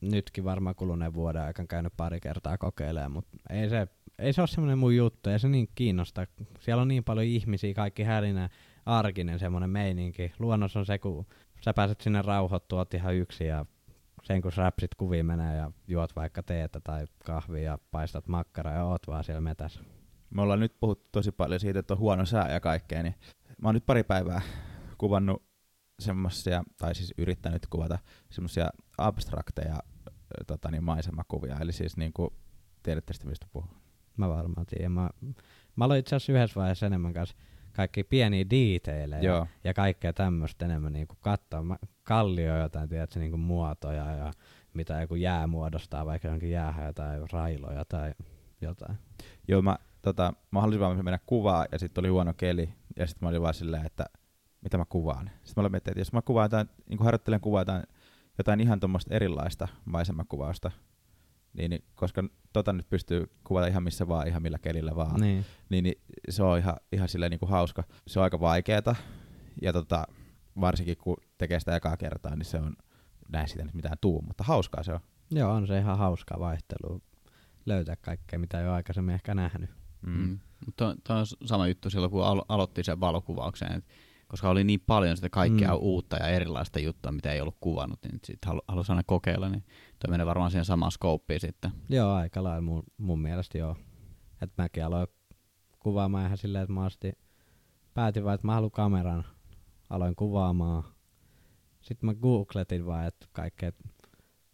nytkin varmaan kuluneen vuoden aikana käynyt pari kertaa kokeilemaan, mutta ei se, ei se ole semmoinen mun juttu, ei se niin kiinnosta. Siellä on niin paljon ihmisiä, kaikki hälinä, arkinen semmoinen meininki. Luonnos on se, kun sä pääset sinne rauhoittua, oot ihan yksin ja sen kun räpsit kuviin menee ja juot vaikka teetä tai kahvia ja paistat makkaraa ja oot vaan siellä metässä. Me ollaan nyt puhuttu tosi paljon siitä, että on huono sää ja kaikkea, niin mä oon nyt pari päivää kuvannut semmosia, tai siis yrittänyt kuvata semmosia abstrakteja tota, niin maisemakuvia, eli siis niinku, tiedätte sitten mistä puhuu. Mä varmaan tiedän. Mä, mä aloin itse asiassa yhdessä vaiheessa enemmän kanssa kaikki pieniä detaileja Joo. ja kaikkea tämmöistä enemmän niinku katsoa. Mä, kallio jotain, tiedätkö, niinku muotoja ja mitä joku jää muodostaa, vaikka jonkin jäähän jotain railoja tai jotain. Joo, mä, tota, mä halusin vaan mennä kuvaa, ja sitten oli huono keli, ja sitten mä olin vaan silleen, että mitä mä kuvaan. Sitten mä olin miettinyt, että jos mä kuvaan jotain, niin harjoittelen kuvaa jotain, jotain ihan tuommoista erilaista maisemakuvausta, niin, niin koska tota nyt pystyy kuvata ihan missä vaan, ihan millä kelillä vaan, Niin. niin, niin se on ihan, ihan silleen niin kuin hauska. Se on aika vaikeeta, ja tota, varsinkin kun tekee sitä ekaa kertaa, niin se on, näin sitä nyt mitään tuu, mutta hauskaa se on. Joo, on se ihan hauskaa vaihtelua. Löytää kaikkea, mitä ei ole aikaisemmin ehkä nähnyt. Mm. Mutta toi on sama juttu silloin, kun alo- aloitti sen valokuvauksen, et, koska oli niin paljon sitä kaikkea Mm. uutta ja erilaista juttua, mitä ei ollut kuvannut, niin sitten halu, halusi aina kokeilla, niin toi menee varmaan siihen samaan skouppiin sitten. Joo, aika lailla mun, mun mielestä joo. Et mäkin aloin kuvaamaan ihan silleen, että mä asti päätin vaan, että mä haluan kameran. Aloin kuvaamaan. Sitten mä googletin vaan, että kaikkea, että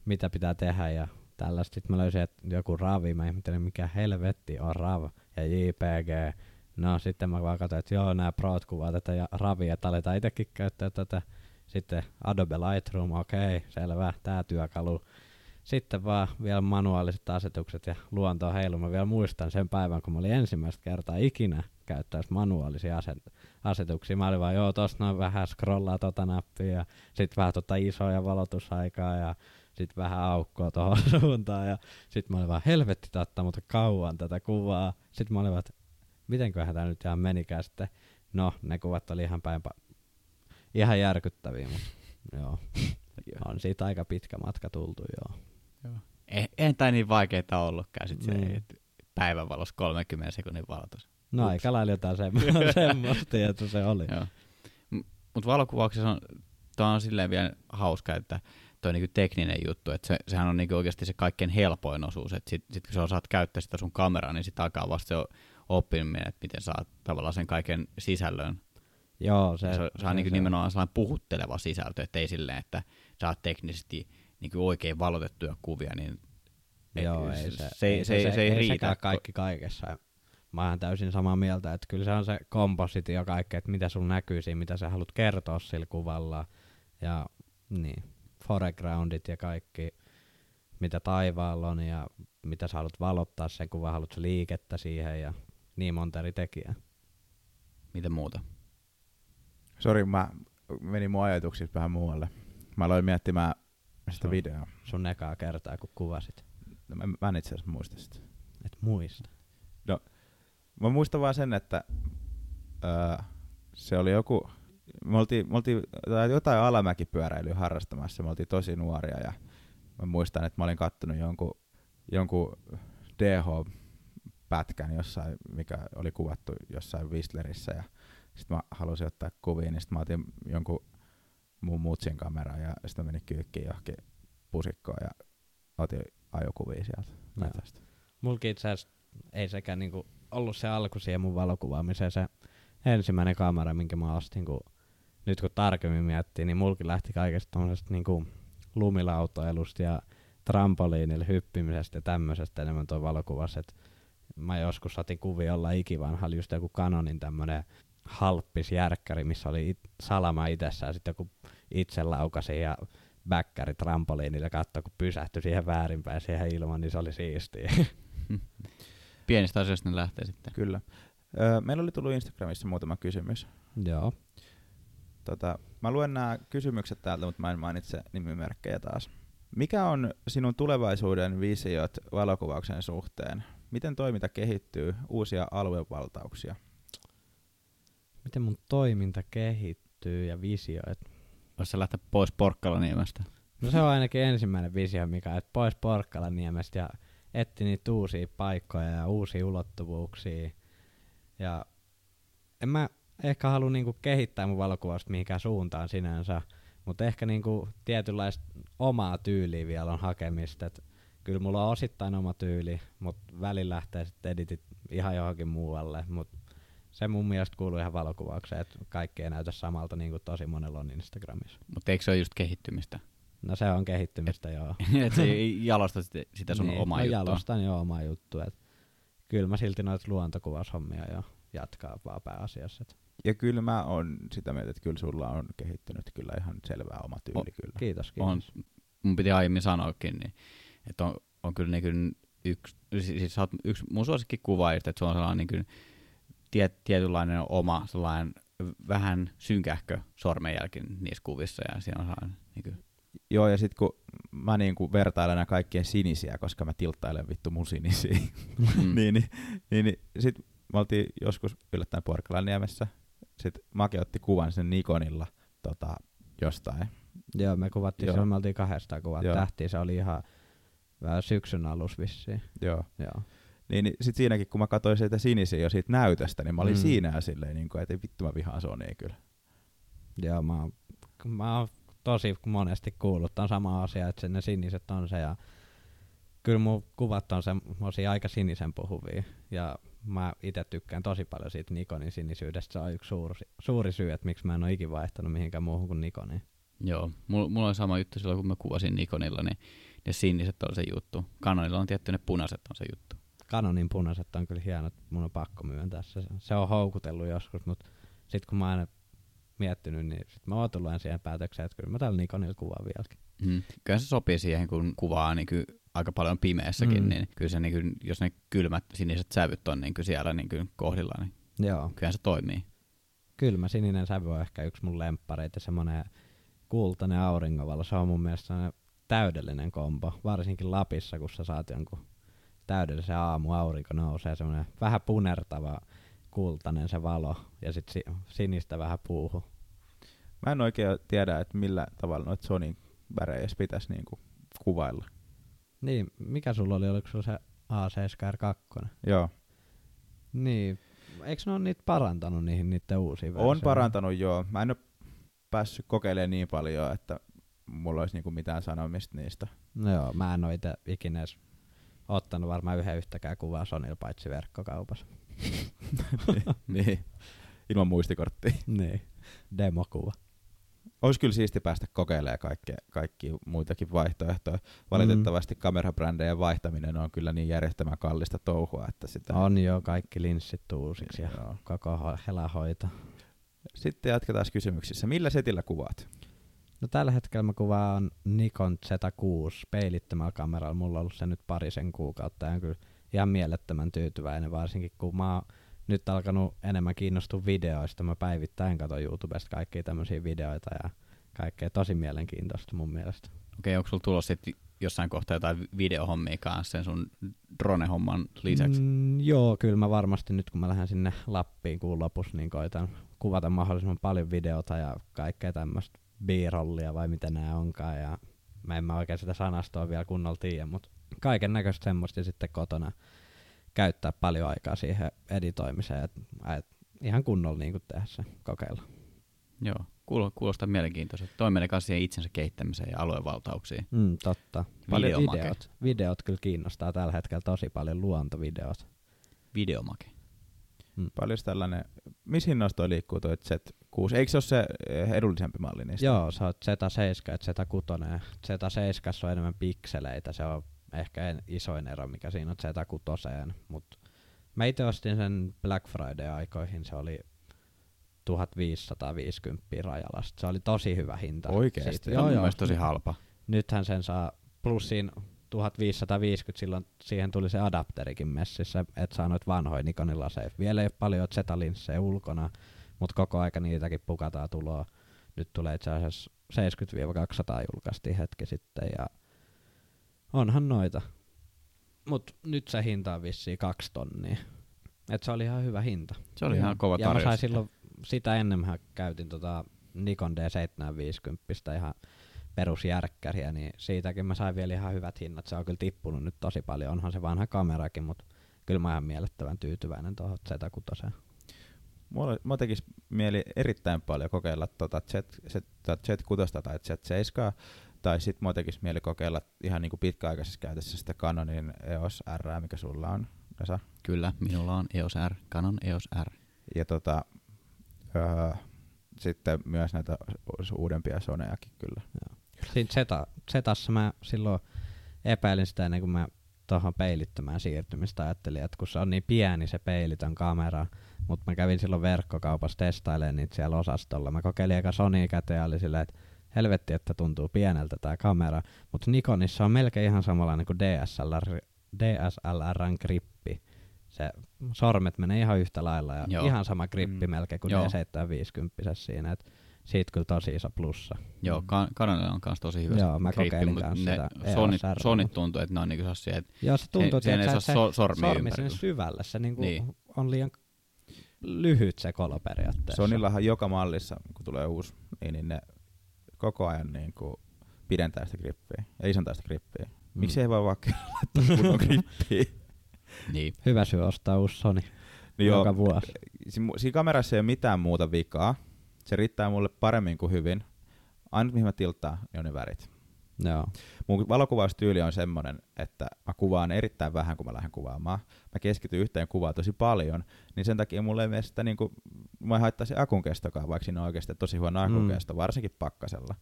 mitä pitää tehdä ja tällaista. Sitten mä löysin, että joku ravi, mä ihmettelin mikä helvetti on rav ja JPG. No sitten mä vaan katsoin, että joo, nämä prot kuvaa tätä ja ravia, että aletaan itsekin käyttää tätä. Sitten Adobe Lightroom, okei, okay, selvä, tää työkalu. Sitten vaan vielä manuaaliset asetukset ja luonto heilu. Mä vielä muistan sen päivän, kun mä olin ensimmäistä kertaa ikinä käyttäessä manuaalisia aset- asetuksia. Mä olin vaan, joo, tosta noin vähän scrollaa tota nappia ja sit vähän tota isoja valotusaikaa ja sit vähän aukkoa tuohon suuntaan ja sit mä olin vaan, helvetti ottaa mutta kauan tätä kuvaa. Sitten mä olin vaan, mitenköhän tää nyt ihan menikään sitten. No, ne kuvat oli ihan päin pa- ihan järkyttäviä, mutta joo. On siitä aika pitkä matka tultu, joo. Eh, eihän tämä niin vaikeaa ollutkaan sit se, Niin. että päivänvalossa 30 sekunnin valotus. No Ups. aika lailla jotain semmo- semmoista, että se oli. Joo. Mutta valokuvauksessa on, tää on silleen vielä hauska, että toi niinku tekninen juttu, että se, sehän on niinku oikeasti se kaikkein helpoin osuus, että sit, sit kun sä osaat käyttää sitä sun kameraa, niin sit alkaa vasta se oppiminen, että miten saat tavallaan sen kaiken sisällön Joo, Se, se, se, se on niin nimenomaan sellainen puhutteleva sisältö, että ei silleen, että oot teknisesti niin oikein valotettuja kuvia, niin Joo, ei se, se, se, se, ei, se ei riitä. kaikki kaikessa. Mä oon täysin samaa mieltä, että kyllä se on se kompositio ja kaikki, että mitä sun näkyy siinä, mitä sä haluat kertoa sillä kuvalla. Ja niin, foregroundit ja kaikki, mitä taivaalla on ja mitä sä haluat valottaa sen kuvan, haluat liikettä siihen ja niin monta eri tekijää. Mitä muuta? Sori, mä menin mun ajatuksissa vähän muualle. Mä aloin miettimään sitä Sun- videoa. Sun ekaa kertaa, kun kuvasit. No, mä, mä en itse asiassa muista sitä. Et muista. Mä muistan vaan sen, että öö, se oli joku, me oltiin, me oltiin tai jotain alamäkipyöräilyä harrastamassa, me oltiin tosi nuoria ja mä muistan, että mä olin kattonut jonkun, jonkun DH-pätkän jossain, mikä oli kuvattu jossain Whistlerissä ja sitten mä halusin ottaa kuvia, niin sitten mä otin jonkun mun mutsin kameran ja sitten mä menin kyykkiin johonkin pusikkoon ja otin ajokuvia sieltä metsästä. Mulki itse asiassa ei sekään niinku ollut se alku siihen mun valokuvaamiseen se ensimmäinen kamera, minkä mä ostin, kun nyt kun tarkemmin miettii, niin mulki lähti kaikesta tommosesta niinku lumilautoilusta ja trampoliinille hyppimisestä ja tämmöisestä enemmän tuo valokuvas, että mä joskus otin kuvia olla ikivanhalla just joku Canonin tämmönen halppis järkkäri, missä oli it, salama itsessään ja sitten joku itse laukasi ja bäkkäri trampoliinille ja katsoi, kun pysähtyi siihen väärinpäin siihen ilman, niin se oli siistiä. Pienistä asioista ne lähtee sitten. Kyllä. Öö, meillä oli tullut Instagramissa muutama kysymys. Joo. Tota, mä luen nämä kysymykset täältä, mutta mä en mainitse nimimerkkejä taas. Mikä on sinun tulevaisuuden visiot valokuvauksen suhteen? Miten toiminta kehittyy? Uusia aluevaltauksia? Miten mun toiminta kehittyy ja visioit? Voisi lähteä pois Porkkalaniemestä. No se on ainakin ensimmäinen visio, mikä että pois Porkkalaniemestä ja etti niitä uusia paikkoja ja uusia ulottuvuuksia. Ja en mä ehkä halua niinku kehittää mun valokuvausta mihinkään suuntaan sinänsä, mutta ehkä niinku tietynlaista omaa tyyliä vielä on hakemista. Et kyllä mulla on osittain oma tyyli, mutta välillä lähtee sitten editit ihan johonkin muualle. Mutta se mun mielestä kuuluu ihan valokuvaukseen, että kaikki ei näytä samalta niin kuin tosi monella on Instagramissa. Mutta eikö se ole just kehittymistä? No se on kehittymistä, joo. että se ei jalosta sitä, sitä sun niin, omaa no juttua. jalostan jo omaa juttua. Et kyllä mä silti noita luontokuvaushommia jo jatkaa vaan pääasiassa. Et Ja kyllä mä oon sitä mieltä, että kyllä sulla on kehittynyt kyllä ihan selvää oma tyyli O- kyllä. kiitos, on, kiitos. mun piti aiemmin sanoakin, niin, että on, on kyllä, niin kyllä yksi, siis, sä oot yksi mun suosikkikuvaajista, että se on sellainen niin kuin, tiet, tietynlainen oma sellainen vähän synkähkö sormenjälki niissä kuvissa ja siinä on sellainen niin kuin, Joo, ja sitten kun mä niinku vertailen nämä kaikkien sinisiä, koska mä tilttailen vittu mun sinisiä, mm, niin, niin, niin, niin sit me oltiin joskus yllättäen Porkkalanniemessä. Sitten Make otti kuvan sen Nikonilla tota, jostain. Joo, me kuvattiin, Joo. silloin me oltiin kahdesta kuvat Joo. tähtiä, se oli ihan vähän syksyn alus vissiin. Joo. Joo. Niin, niin sit siinäkin, kun mä katsoin sitä sinisiä jo siitä näytöstä, niin mä olin Mm. siinä ja silleen, niin kuin, että ei vittu mä vihaan Sonyaa kyllä. Joo, mä oon, mä oon tosi monesti kuullut ton sama asia, että ne siniset on se ja kyllä mun kuvat on semmosia aika sinisen puhuvia ja mä itse tykkään tosi paljon siitä Nikonin sinisyydestä. Se on yksi suuri, suuri syy, että miksi mä en ole ikin vaihtanut mihinkään muuhun kuin Nikoniin. Joo, mulla, mulla on sama juttu silloin, kun mä kuvasin Nikonilla, niin ne siniset on se juttu. Canonilla on tietty ne punaiset on se juttu. Canonin punaiset on kyllä hienot, mun on pakko myöntää se. Se on houkutellut joskus, mutta sitten kun mä oon aina miettinyt, niin sit mä oon tullut siihen päätökseen, että kyllä mä tällä Nikonilla kuvaan vieläkin. Mm. Kyllä se sopii siihen, kun kuvaa niin kuin aika paljon pimeässäkin, Mm. niin kyllä se, niin kuin, jos ne kylmät siniset sävyt on niin kuin siellä niin kuin kohdillaan, niin Joo. kyllä se toimii. Kylmä sininen sävy on ehkä yksi mun lemppareita, semmonen kultainen auringonvalo. Se on mun mielestä täydellinen kombo, varsinkin Lapissa, kun sä saat jonkun täydellisen aamu aurinko nousee, semmonen vähän punertava kultainen se valo ja sit si- sinistä vähän puuhu. Mä en oikein tiedä, että millä tavalla noita Sonin värejä pitäisi niinku kuvailla. Niin, mikä sulla oli, oliko sulla se A7R2? Joo. Niin, eikö ne ole niitä parantanut niihin niiden uusiin On versioihin? parantanut joo. Mä en ole päässyt kokeilemaan niin paljon, että mulla olisi niinku mitään sanomista niistä. No joo, mä en oo ite ikinä edes ottanut varmaan yhden yhtäkään kuvaa Sonilla paitsi verkkokaupassa. niin. Ilman muistikorttia. Niin. demokuva. Olisi kyllä siisti päästä kokeilemaan kaikkea, kaikki muitakin vaihtoehtoja. Valitettavasti mm. kamerabrändejä vaihtaminen on kyllä niin järjettömän kallista touhua, että sitä... On jo kaikki linssit uusiksi ja Joo. koko ho- helahoito. Sitten jatketaan kysymyksissä. Millä setillä kuvaat? No tällä hetkellä mä kuvaan Nikon Z6 peilittömällä kameralla. Mulla on ollut se nyt parisen kuukautta ja on kyllä ihan mielettömän tyytyväinen, varsinkin kun mä oon nyt alkanut enemmän kiinnostua videoista. Mä päivittäin katson YouTubesta kaikkia tämmöisiä videoita ja kaikkea tosi mielenkiintoista mun mielestä. Okei, onko sulla tulossa sit jossain kohtaa jotain videohommia kanssa sen sun drone-homman lisäksi? Mm, joo, kyllä mä varmasti nyt kun mä lähden sinne Lappiin kuun lopussa, niin koitan kuvata mahdollisimman paljon videota ja kaikkea tämmöistä b-rollia vai mitä nämä onkaan. Ja mä en mä oikein sitä sanastoa vielä kunnolla tiedä, mutta kaiken näköistä semmoista sitten kotona käyttää paljon aikaa siihen editoimiseen, että et ihan kunnolla niin tehdä se kokeilla. Joo, kuulo- kuulostaa mielenkiintoiselta. Toi menee kanssa siihen itsensä kehittämiseen ja aluevaltauksiin. Mm, totta. Paljon videot, videot kyllä kiinnostaa tällä hetkellä tosi paljon luontovideot. Videomake. Paljon tällainen... Missä hinnassa toi liikkuu toi Z6? Eikö se ole se eh, edullisempi malli niistä? Joo, se on Z7 ja Z6. Z7 on enemmän pikseleitä, se on ehkä en- isoin ero, mikä siinä on Z6. Mutta mä itse ostin sen Black Friday-aikoihin, se oli 1550 rajalasta. Se oli tosi hyvä hinta. Oikeesti? Siitä- Joo, joo. tosi halpa. Nythän sen saa plussiin 1550, silloin siihen tuli se adapterikin messissä, että saa noita vanhoja Nikonin laseja. Vielä ei ole paljon Z-linssejä ulkona, mutta koko aika niitäkin pukataan tuloa. Nyt tulee itse asiassa 70-200 julkaistiin hetki sitten ja onhan noita. Mut nyt se hinta on vissiin kaksi tonnia. Et se oli ihan hyvä hinta. Se oli Joo. ihan kova ja mä tarjous. sain silloin, sitä ennen mä käytin tota Nikon D750 ihan perusjärkkäriä, niin siitäkin mä sain vielä ihan hyvät hinnat. Se on kyllä tippunut nyt tosi paljon, onhan se vanha kamerakin, mutta kyllä mä oon ihan miellyttävän tyytyväinen tuohon Z6. Mulla, mulla tekisi mieli erittäin paljon kokeilla tota Z, Z, Z6 tai Z7, tai sitten mulla tekisi mieli kokeilla ihan niinku pitkäaikaisessa käytössä sitä Canonin EOS R, mikä sulla on, Esa. Kyllä, minulla on EOS R, Canon EOS R. Ja tota, öö, sitten myös näitä uudempia Sonejakin kyllä. Siinä Zeta, Zetassa mä silloin epäilin sitä ennen kuin mä tuohon peilittömään siirtymistä ajattelin, että kun se on niin pieni se peilitön kamera, mutta mä kävin silloin verkkokaupassa testailemaan niitä siellä osastolla. Mä kokeilin eka Sony käteen ja oli silleen, että helvetti, että tuntuu pieneltä tämä kamera, mutta Nikonissa on melkein ihan samanlainen kuin DSLR, DSLRn grippi. Se sormet menee ihan yhtä lailla ja Joo. ihan sama grippi Mm. melkein kuin Joo. D750 siinä, että siitä kyllä tosi iso plussa. Joo, Can- Canonilla on kanssa tosi hyvä Joo, mä kokeilin kanssa ne sitä Sonit. Sonit tuntuu, että ne on niinku sellaisia, että Joo, se tuntuu, Se- että se, so- sormia sormi ympärillä. sinne syvälle. Se niinku Niin. on liian lyhyt se kolo periaatteessa. Sonillahan joka mallissa, kun tulee uusi, niin, niin ne koko ajan niin kuin pidentää sitä grippiä ja isontää sitä grippiä. Mm. Miksi ei voi vaikka laittaa kunnon grippiä? niin. Hyvä syy ostaa uusi Sony Niin joka vuosi. Si- mu- Siinä kamerassa ei ole mitään muuta vikaa. Se riittää mulle paremmin kuin hyvin. Ainut mihin mä tilttaan, niin on ne värit. Joo. Mun valokuvaustyyli on semmonen, että mä kuvaan erittäin vähän, kun mä lähden kuvaamaan. Mä keskityn yhteen kuvaan tosi paljon, niin sen takia mulle ei mene sitä niinku, mä ei haittaa se akun kestokaan, vaikka siinä on oikeasti tosi huono akun Mm. kesto, varsinkin pakkasella.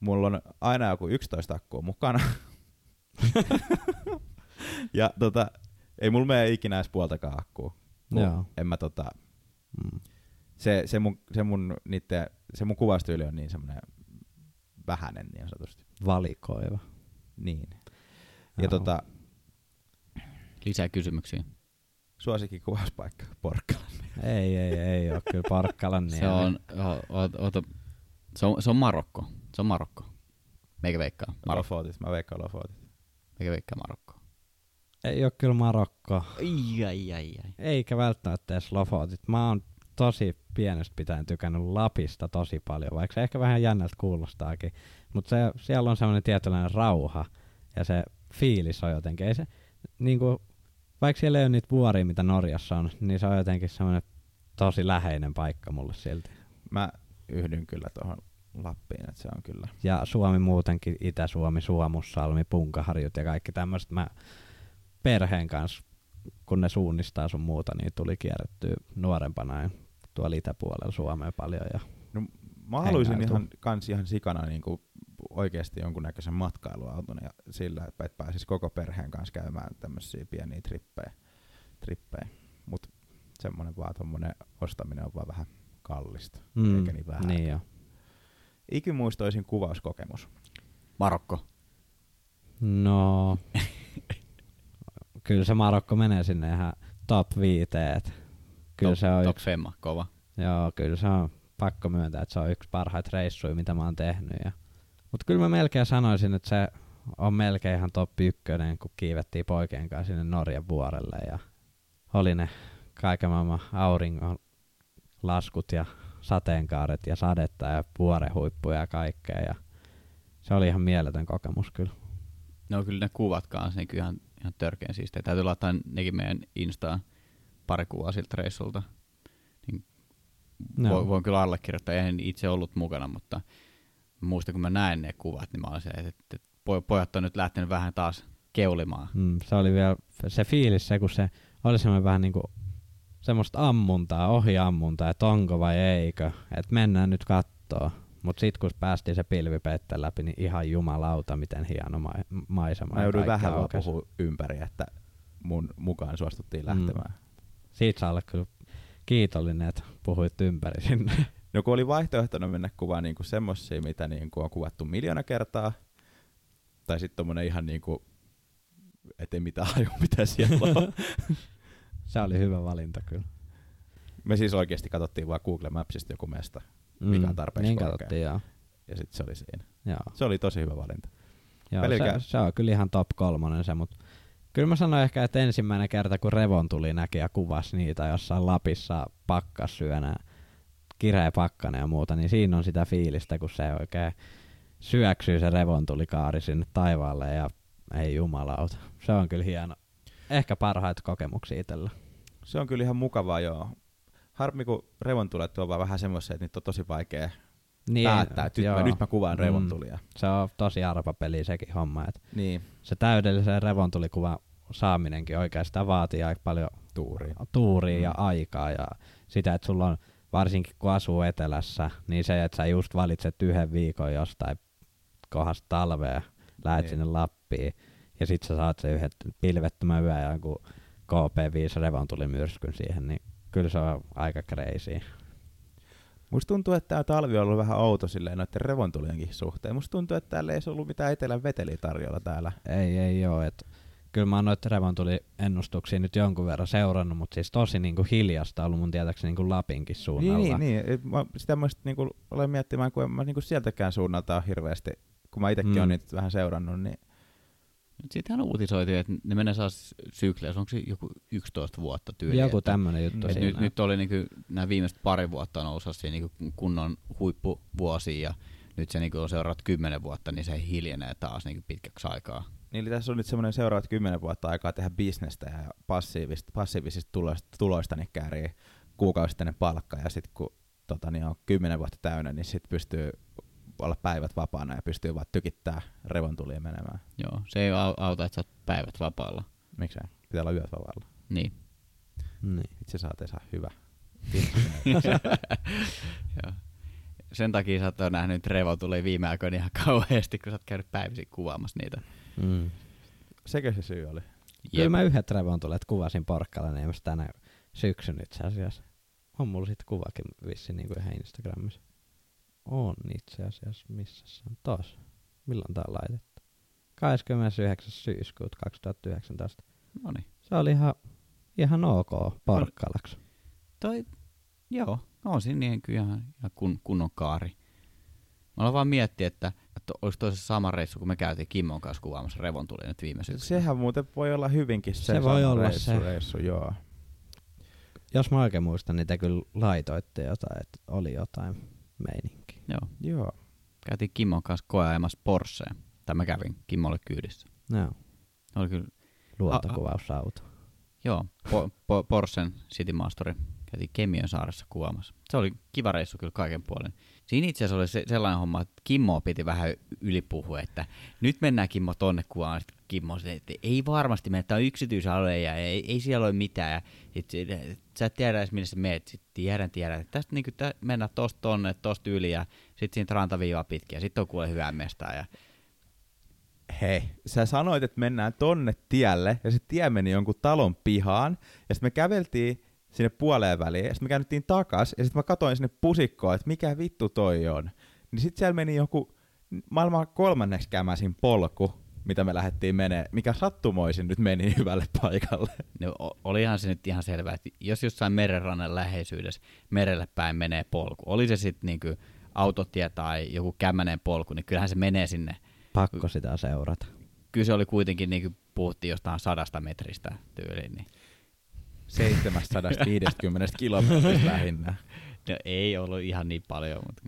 Mulla on aina joku 11 akkua mukana. ja tota, ei mulla mene ikinä edes puoltakaan akkua. Joo. En mä tota, Mm. Se, se, mun, se, mun, niitte, se mun kuvaustyyli on niin semmoinen vähäinen niin sanotusti. Valikoiva. Niin. Ja tota, Lisää kysymyksiä. suosikin kuvauspaikka Porkkala. Ei, ei, ei ole kyllä Porkkalan Se on, o, o, ota, se on, se on Marokko. Se on Marokko. Meikä veikkaa. Marokko. Lofotit, mä veikkaan Lofotit. Meikä veikkaa Marokko. Ei ole kyllä Marokko. Ai, ai, ai, ai. Eikä välttämättä edes Lofotit. Mä oon tosi pienestä pitäen tykännyt Lapista tosi paljon, vaikka se ehkä vähän jännältä kuulostaakin. Mutta se, siellä on semmoinen tietynlainen rauha ja se fiilis on jotenkin. Ei se, niinku, vaikka siellä ei ole niitä vuoria, mitä Norjassa on, niin se on jotenkin semmoinen tosi läheinen paikka mulle silti. Mä yhdyn kyllä tuohon Lappiin, että se on kyllä. Ja Suomi muutenkin, Itä-Suomi, Suomussalmi, Punkaharjut ja kaikki tämmöiset. Mä perheen kanssa, kun ne suunnistaa sun muuta, niin tuli kierrettyä nuorempana ja tuolla itäpuolella Suomea paljon. Ja No, mä haluaisin ihan, kans ihan sikana niin kuin oikeasti jonkunnäköisen matkailuauton ja sillä, että et pääsis koko perheen kanssa käymään tämmöisiä pieniä trippejä. trippejä. Mutta semmoinen vaan tommonen ostaminen on vaan vähän kallista. Eikä niin vähän. niin jo. Ikimuistoisin kuvauskokemus. Marokko. No, kyllä se Marokko menee sinne ihan top viiteet. Kyllä top, se on top yksi, femma, kova. joo, kyllä se on pakko myöntää, että se on yksi parhaita reissuja, mitä mä oon tehnyt. Ja, mutta kyllä mä melkein sanoisin, että se on melkein ihan top ykkönen, kun kiivettiin poikien kanssa sinne Norjan vuorelle ja oli ne kaiken maailman auringon laskut ja sateenkaaret ja sadetta ja vuorehuippuja ja kaikkea. Ja se oli ihan mieletön kokemus kyllä. No kyllä ne kuvat kanssa, niin kyllä ihan, ihan törkeän siistejä. Täytyy laittaa nekin meidän Instaan pari kuvaa siltä reissulta. Niin No. voin, voin kyllä allekirjoittaa, en itse ollut mukana, mutta muistan kun mä näin ne kuvat, niin mä olin se, että, että, että poj- pojat on nyt lähtenyt vähän taas keulimaan. Mm, se oli vielä se fiilis, se kun se oli semmoinen vähän niinku semmoista ammuntaa, ohiammuntaa, että onko vai eikö, että mennään nyt kattoo. Mut sit kun päästiin se pilvipeitteen läpi, niin ihan jumalauta, miten hieno ma- maisema. Mä jouduin vähän vaan puhua ympäri, että mun mukaan suostuttiin lähtemään. Siitä saa olla kyllä kiitollinen, että puhuit ympäri sinne. No kun oli vaihtoehtona mennä kuvaan niinku semmosia, mitä niinku on kuvattu miljoona kertaa, tai sitten tommonen ihan niinku, ettei mitään haju, mitä siellä on. se oli hyvä valinta kyllä. Me siis oikeasti katsottiin vaan Google Mapsista joku mesta, mikä on tarpeeksi Niin korkea. katsottiin, joo. ja sitten se oli siinä. joo. Se oli tosi hyvä valinta. Joo, Pelkää- se, se, on kyllä ihan top kolmonen se, mutta kyllä mä sanoin ehkä, että ensimmäinen kerta kun Revon tuli näki ja kuvasi niitä jossain Lapissa pakkasyönä, kireä pakkanen ja muuta, niin siinä on sitä fiilistä, kun se oikein syöksyy se Revon tuli kaari sinne taivaalle ja ei jumalauta. Se on kyllä hieno. Ehkä parhaita kokemuksia itsellä. Se on kyllä ihan mukavaa, joo. Harmi, kun revontulet tuo vaan vähän semmoisia, että niitä on tosi vaikea Niin, päättää, että nyt mä, nyt mä kuvaan Mm. revontulia. Se on tosi arvapeli sekin homma, että Niin, se täydellisen revontulikuvan saaminenkin oikeastaan vaatii aika paljon tuuri. tuuria Mm. ja aikaa ja sitä, että sulla on, varsinkin kun asuu etelässä, niin se, että sä just valitset yhden viikon jostain kohdasta talvea, lähet Niin. sinne Lappiin ja sit sä saat se yhden pilvettömän yön ja jonkun KP5 revontulimyrskyn siihen, niin kyllä se on aika crazy. Musta tuntuu, että tämä talvi on ollut vähän outo silleen noiden revontulienkin suhteen. Musta tuntuu, että täällä ei ollut mitään etelän veteliä tarjolla täällä. Ei, ei oo, että kyllä mä oon noita revontuli-ennustuksia nyt jonkun verran seurannut, mutta siis tosi niinku hiljasta ollut mun tietääkseni niinku Lapinkin suunnalla. Niin, niin, niin. Mä, sitä mä sit niinku olen miettimään, kun en mä niinku sieltäkään suunnalta hirveästi, kun mä itsekin Mm. olen niitä vähän seurannut, niin Nyt siitähän uutisoitiin, että ne menee saa sykleissä, onko se joku 11 vuotta tyyli. Joku tämmönen juttu siinä. nyt, nyt oli niinku, nämä viimeiset pari vuotta on ollut niinku kunnon huippuvuosia ja nyt se niinku on seuraavat kymmenen vuotta, niin se hiljenee taas niinku pitkäksi aikaa. Niin eli tässä on nyt semmoinen seuraavat kymmenen vuotta aikaa tehdä bisnestä ja passiivista, passiivisista tuloista, tuloista niin käärii kuukausittainen palkka ja sitten kun tota, niin on kymmenen vuotta täynnä, niin sitten pystyy olla päivät vapaana ja pystyy vaan tykittää revontulia menemään. Joo, se ei au- auta, että sä oot päivät vapaalla. Miksei? Pitää olla yöt vapaalla. Niin. Niin. Itse saat saa hyvä. Joo. Sen takia sä oot nähnyt Revo tulee viime aikoina ihan kauheasti, kun sä oot käynyt päivisin kuvaamassa niitä. Mm. Sekö se syy oli? Kyllä mä yhdet revontulet kuvasin Porkkalaniemestä tänä syksyn itse asiassa. On mulla sit kuvakin vissiin niinku ihan Instagramissa. On itse asiassa, missä se on tos. Milloin tää on laitettu? 29. syyskuuta 2019. No niin. Se oli ihan, ihan ok Porkkalaksi. Toi, joo, on siinä niin kyllä ihan, ihan kun, kunnon kaari. Mä aloin vaan miettiä, että, että olisi toisessa sama reissu, kun me käytiin Kimmon kanssa kuvaamassa Revon tuli nyt viime syksynä. Sehän muuten voi olla hyvinkin se, Se voi olla reissu, se. reissu, joo. Jos mä oikein muistan, niin te kyllä laitoitte jotain, että oli jotain meininkiä. Joo. Joo. Käytiin Kimmon kanssa koeajamassa Porscheen. Tai mä kävin Kimmolle kyydissä. Joo, Oli kyllä, luontokuvausauto. joo, po, po, Porschen City Mastery. Käytiin Kemiön saaressa kuvaamassa. Se oli kiva reissu kyllä kaiken puolen. Siinä itse asiassa oli se, sellainen homma, että Kimmo piti vähän ylipuhua, että nyt mennään Kimmo tonne kuvaan. Kimmo sanoi, että ei varmasti mene, tämä on yksityisalue ja ei, ei siellä ole mitään. Ja et, et, et, sä et tiedä edes, minne sä meet. Sitten tiedän, tiedän. Tästä niin kuin, mennään tosta tonne, tosta yli ja sitten siitä rantaviivaa pitkin ja sitten on kuule hyvää mestaa. Ja hei, sä sanoit, että mennään tonne tielle, ja se tie meni jonkun talon pihaan, ja sitten me käveltiin sinne puoleen väliin, ja sitten me käännyttiin takas, ja sitten mä katsoin sinne pusikkoon, että mikä vittu toi on. Niin sitten siellä meni joku maailman kolmanneksi kämäsin polku, mitä me lähdettiin menee, mikä sattumoisin nyt meni hyvälle paikalle. No, olihan se nyt ihan selvää, että jos jossain merenrannan läheisyydessä merelle päin menee polku, oli se sitten niinku autotie tai joku kämmänen polku, niin kyllähän se menee sinne Pakko sitä seurata. Kyllä se oli kuitenkin, niin kuin puhuttiin jostain sadasta metristä tyyliin. Niin. 750 kilometristä lähinnä. No ei ollut ihan niin paljon, mutta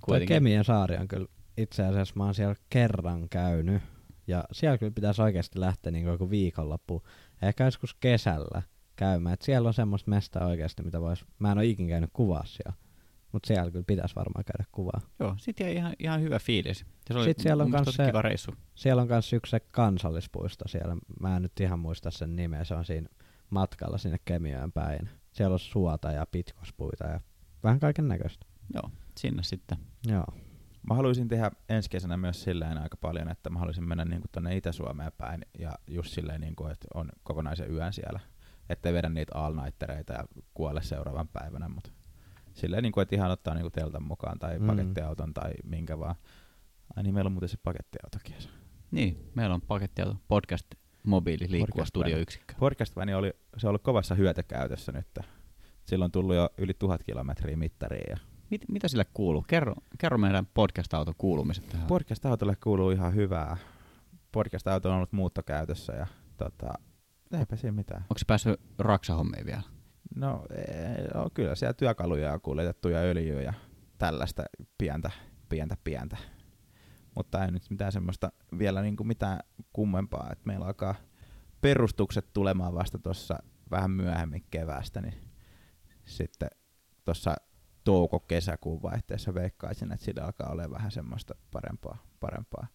kuitenkin. Kemien saari on kyllä itse asiassa, mä oon siellä kerran käynyt, ja siellä kyllä pitäisi oikeasti lähteä niin joku viikonloppu, ehkä joskus kesällä käymään. Et siellä on semmoista mestä oikeasti, mitä vois, mä en ole ikinä käynyt kuvaa siellä. Mutta siellä kyllä pitäisi varmaan käydä kuvaa. Joo, sit jäi ihan, ihan hyvä fiilis. se oli sitten siellä on kans se, kiva reissu. Siellä on myös yksi se kansallispuisto siellä. Mä en nyt ihan muista sen nimeä. Se on siinä matkalla sinne Kemiöön päin. Siellä on suota ja pitkospuita ja vähän kaiken näköistä. Joo, sinne sitten. Joo. Mä haluaisin tehdä ensi kesänä myös silleen aika paljon, että mä haluaisin mennä niin tuonne Itä-Suomeen päin ja just silleen, niin kuin, että on kokonaisen yön siellä. Ettei vedä niitä all ja kuole seuraavan päivänä, mutta silleen, niin kuin, että ihan ottaa niin kuin teltan mukaan tai mm. pakettiauton tai minkä vaan. Ai niin, meillä on muuten se pakettiautokin. Niin, meillä on pakettiauto, podcast, mobiili, liikkuva studioyksikkö. Podcast oli, se on ollut kovassa hyötykäytössä nyt. Silloin on tullut jo yli tuhat kilometriä mittariin. Ja Mit, mitä sille kuuluu? Kerro, kerro meidän podcast-auton kuulumiset tähän. Podcast-autolle kuuluu ihan hyvää. Podcast-auto on ollut muuttokäytössä ja tota, eipä siinä mitään. Onko se päässyt raksahommiin vielä? No, no kyllä siellä työkaluja on kuljetettu ja öljyä ja tällaista pientä, pientä, pientä. Mutta ei nyt mitään semmoista vielä niin kuin mitään kummempaa, että meillä alkaa perustukset tulemaan vasta tuossa vähän myöhemmin keväästä, niin sitten tuossa touko-kesäkuun vaihteessa veikkaisin, että sillä alkaa olla vähän semmoista parempaa. parempaa.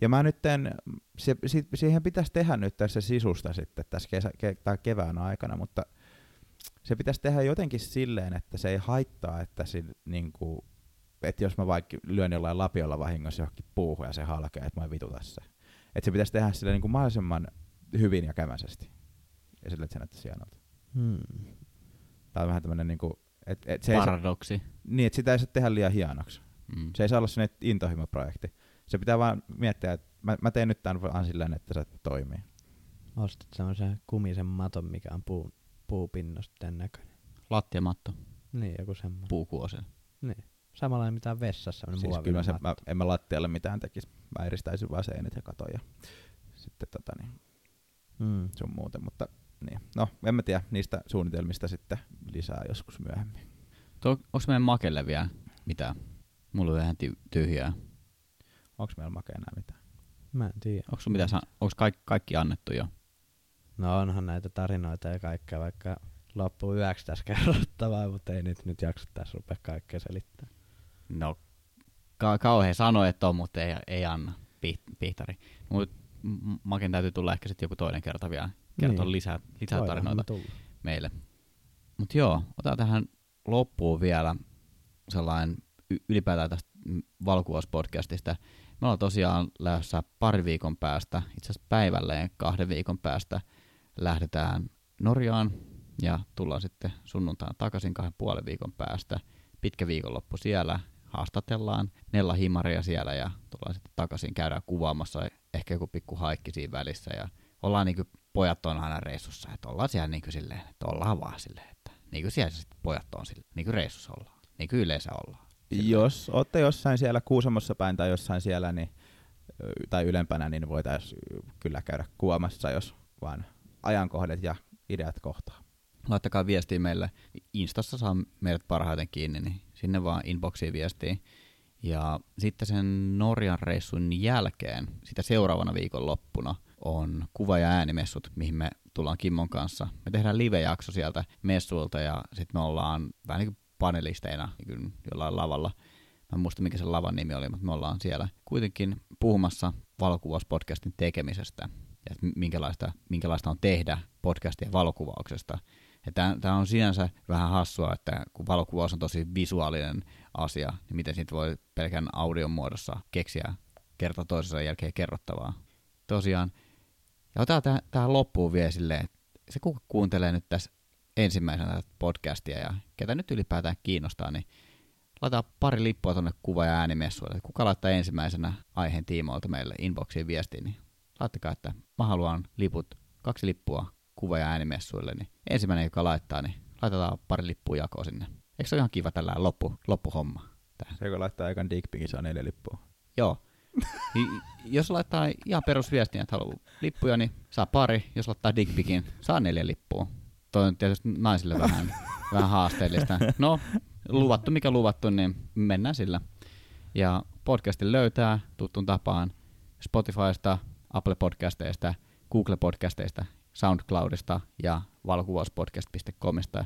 Ja mä nyt en, se, si, siihen pitäisi tehdä nyt tässä sisusta sitten tässä kesä, ke, tai kevään aikana, mutta se pitäisi tehdä jotenkin silleen, että se ei haittaa, että, se, niin kuin, että jos mä vaikka lyön jollain lapiolla vahingossa johonkin puuhun ja se halkee, että mä en vituta se. Että se pitäisi tehdä sille niin kuin mahdollisimman hyvin ja kämäisesti. Ja sille, että se näyttäisi hienolta. Hmm. Tämä on vähän tämmöinen niin kuin, et, et se Paradoksi. Ei saa, niin, että sitä ei saa tehdä liian hienoksi. Mm. Se ei saa olla sinne intohimoprojekti. Se pitää vaan miettiä, että mä, mä teen nyt tämän vaan silleen, että se toimii. Ostit semmoisen kumisen maton, mikä on puun puupinnosten näköinen. Lattiamatto. Niin, joku semmoinen. Puukuosen. Niin. Samanlainen mitä vessassa. Siis kyllä mä, se, mä, en mä lattialle mitään tekisi. Mä eristäisin vaan seinät ja katon ja sitten tota niin, mm. sun muuten, mutta niin. No, en mä tiedä niistä suunnitelmista sitten lisää joskus myöhemmin. onko meidän makelle vielä mitään? Mulla on vähän tyhjää. Onko meillä make enää mitään? Mä en tiedä. Onko mitään, onko kaikki, kaikki annettu jo? No onhan näitä tarinoita ja kaikkea, vaikka loppu yöksi tässä kerrottavaa, mutta ei nyt, nyt jaksa tässä rupea kaikkea selittää. No ka- kauhean sanoa, että on, mutta ei, ei anna pihtari. Mut Maken täytyy tulla ehkä sitten joku toinen kerta vielä kertoa niin. lisää, lisää tarinoita meille. Mutta joo, otetaan tähän loppuun vielä sellainen ylipäätään tästä valkuvauspodcastista. Me ollaan tosiaan lähdössä pari viikon päästä, itse asiassa päivälleen kahden viikon päästä – lähdetään Norjaan ja tullaan sitten sunnuntaina takaisin kahden puolen viikon päästä. Pitkä viikonloppu siellä, haastatellaan Nella Himaria siellä ja tullaan sitten takaisin, käydään kuvaamassa ehkä joku pikku haikki siinä välissä ja ollaan niin kuin pojat on aina reissussa, että ollaan siellä niin kuin silleen, että ollaan vaan silleen, että niin kuin siellä sitten pojat on silleen, niin kuin reissussa ollaan, niin kuin yleensä ollaan. Silleen. Jos olette jossain siellä Kuusamossa päin tai jossain siellä niin, tai ylempänä, niin voitaisiin kyllä käydä kuomassa, jos vaan ajankohdat ja ideat kohtaa. Laittakaa viestiä meille. Instassa saa meidät parhaiten kiinni, niin sinne vaan inboxiin viestiä. Ja sitten sen Norjan reissun jälkeen, sitä seuraavana viikon loppuna, on kuva- ja äänimessut, mihin me tullaan Kimmon kanssa. Me tehdään live-jakso sieltä messuilta ja sitten me ollaan vähän niin kuin panelisteina niin jollain lavalla. Mä en muista, mikä se lavan nimi oli, mutta me ollaan siellä kuitenkin puhumassa valokuvauspodcastin tekemisestä ja minkälaista, minkälaista on tehdä podcastia valokuvauksesta. Tämä on sinänsä vähän hassua, että kun valokuvaus on tosi visuaalinen asia, niin miten siitä voi pelkän audion muodossa keksiä kerta toisensa jälkeen kerrottavaa. Tosiaan, ja otetaan tähän, tähän loppuun vielä silleen, että se kuka kuuntelee nyt tässä ensimmäisenä podcastia ja ketä nyt ylipäätään kiinnostaa, niin laitetaan pari lippua tuonne kuva- ja äänimessuille. Kuka laittaa ensimmäisenä aiheen tiimoilta meille inboxiin viestiin, niin laittakaa, että mä haluan liput, kaksi lippua kuva- ja äänimessuille, niin ensimmäinen, joka laittaa, niin laitetaan pari lippua jakoa sinne. Eikö se ole ihan kiva tällä loppu, loppuhomma? Tähän? Se, kun laittaa ekan dickpikin, saa neljä lippua. Joo. Niin, jos laittaa ihan perusviestiä, että haluaa lippuja, niin saa pari. Jos laittaa dickpikin, saa neljä lippua. Toi on tietysti naisille vähän, vähän haasteellista. No, luvattu mikä luvattu, niin mennään sillä. Ja podcastin löytää tuttuun tapaan Spotifysta, Apple Podcasteista, Google Podcasteista, SoundCloudista ja valokuvauspodcast.comista.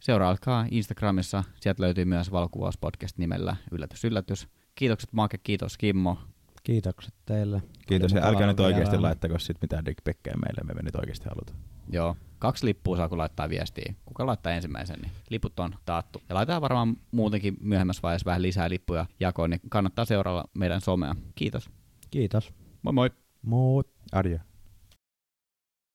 Seuraakaa Instagramissa, sieltä löytyy myös valokuvauspodcast nimellä Yllätys yllätys. Kiitokset Make, kiitos Kimmo. Kiitokset teille. Kiitos, ja älkää nyt oikeasti vierailla. laittako sit mitään dickpikkejä meille, me emme nyt oikeasti haluta. Joo, kaksi lippua saa kun laittaa viestiä. Kuka laittaa ensimmäisen, niin liput on taattu. Ja laitetaan varmaan muutenkin myöhemmässä vaiheessa vähän lisää lippuja jakoon, niin kannattaa seurata meidän somea. Kiitos. Kiitos. Moi moi! Moi. Adio.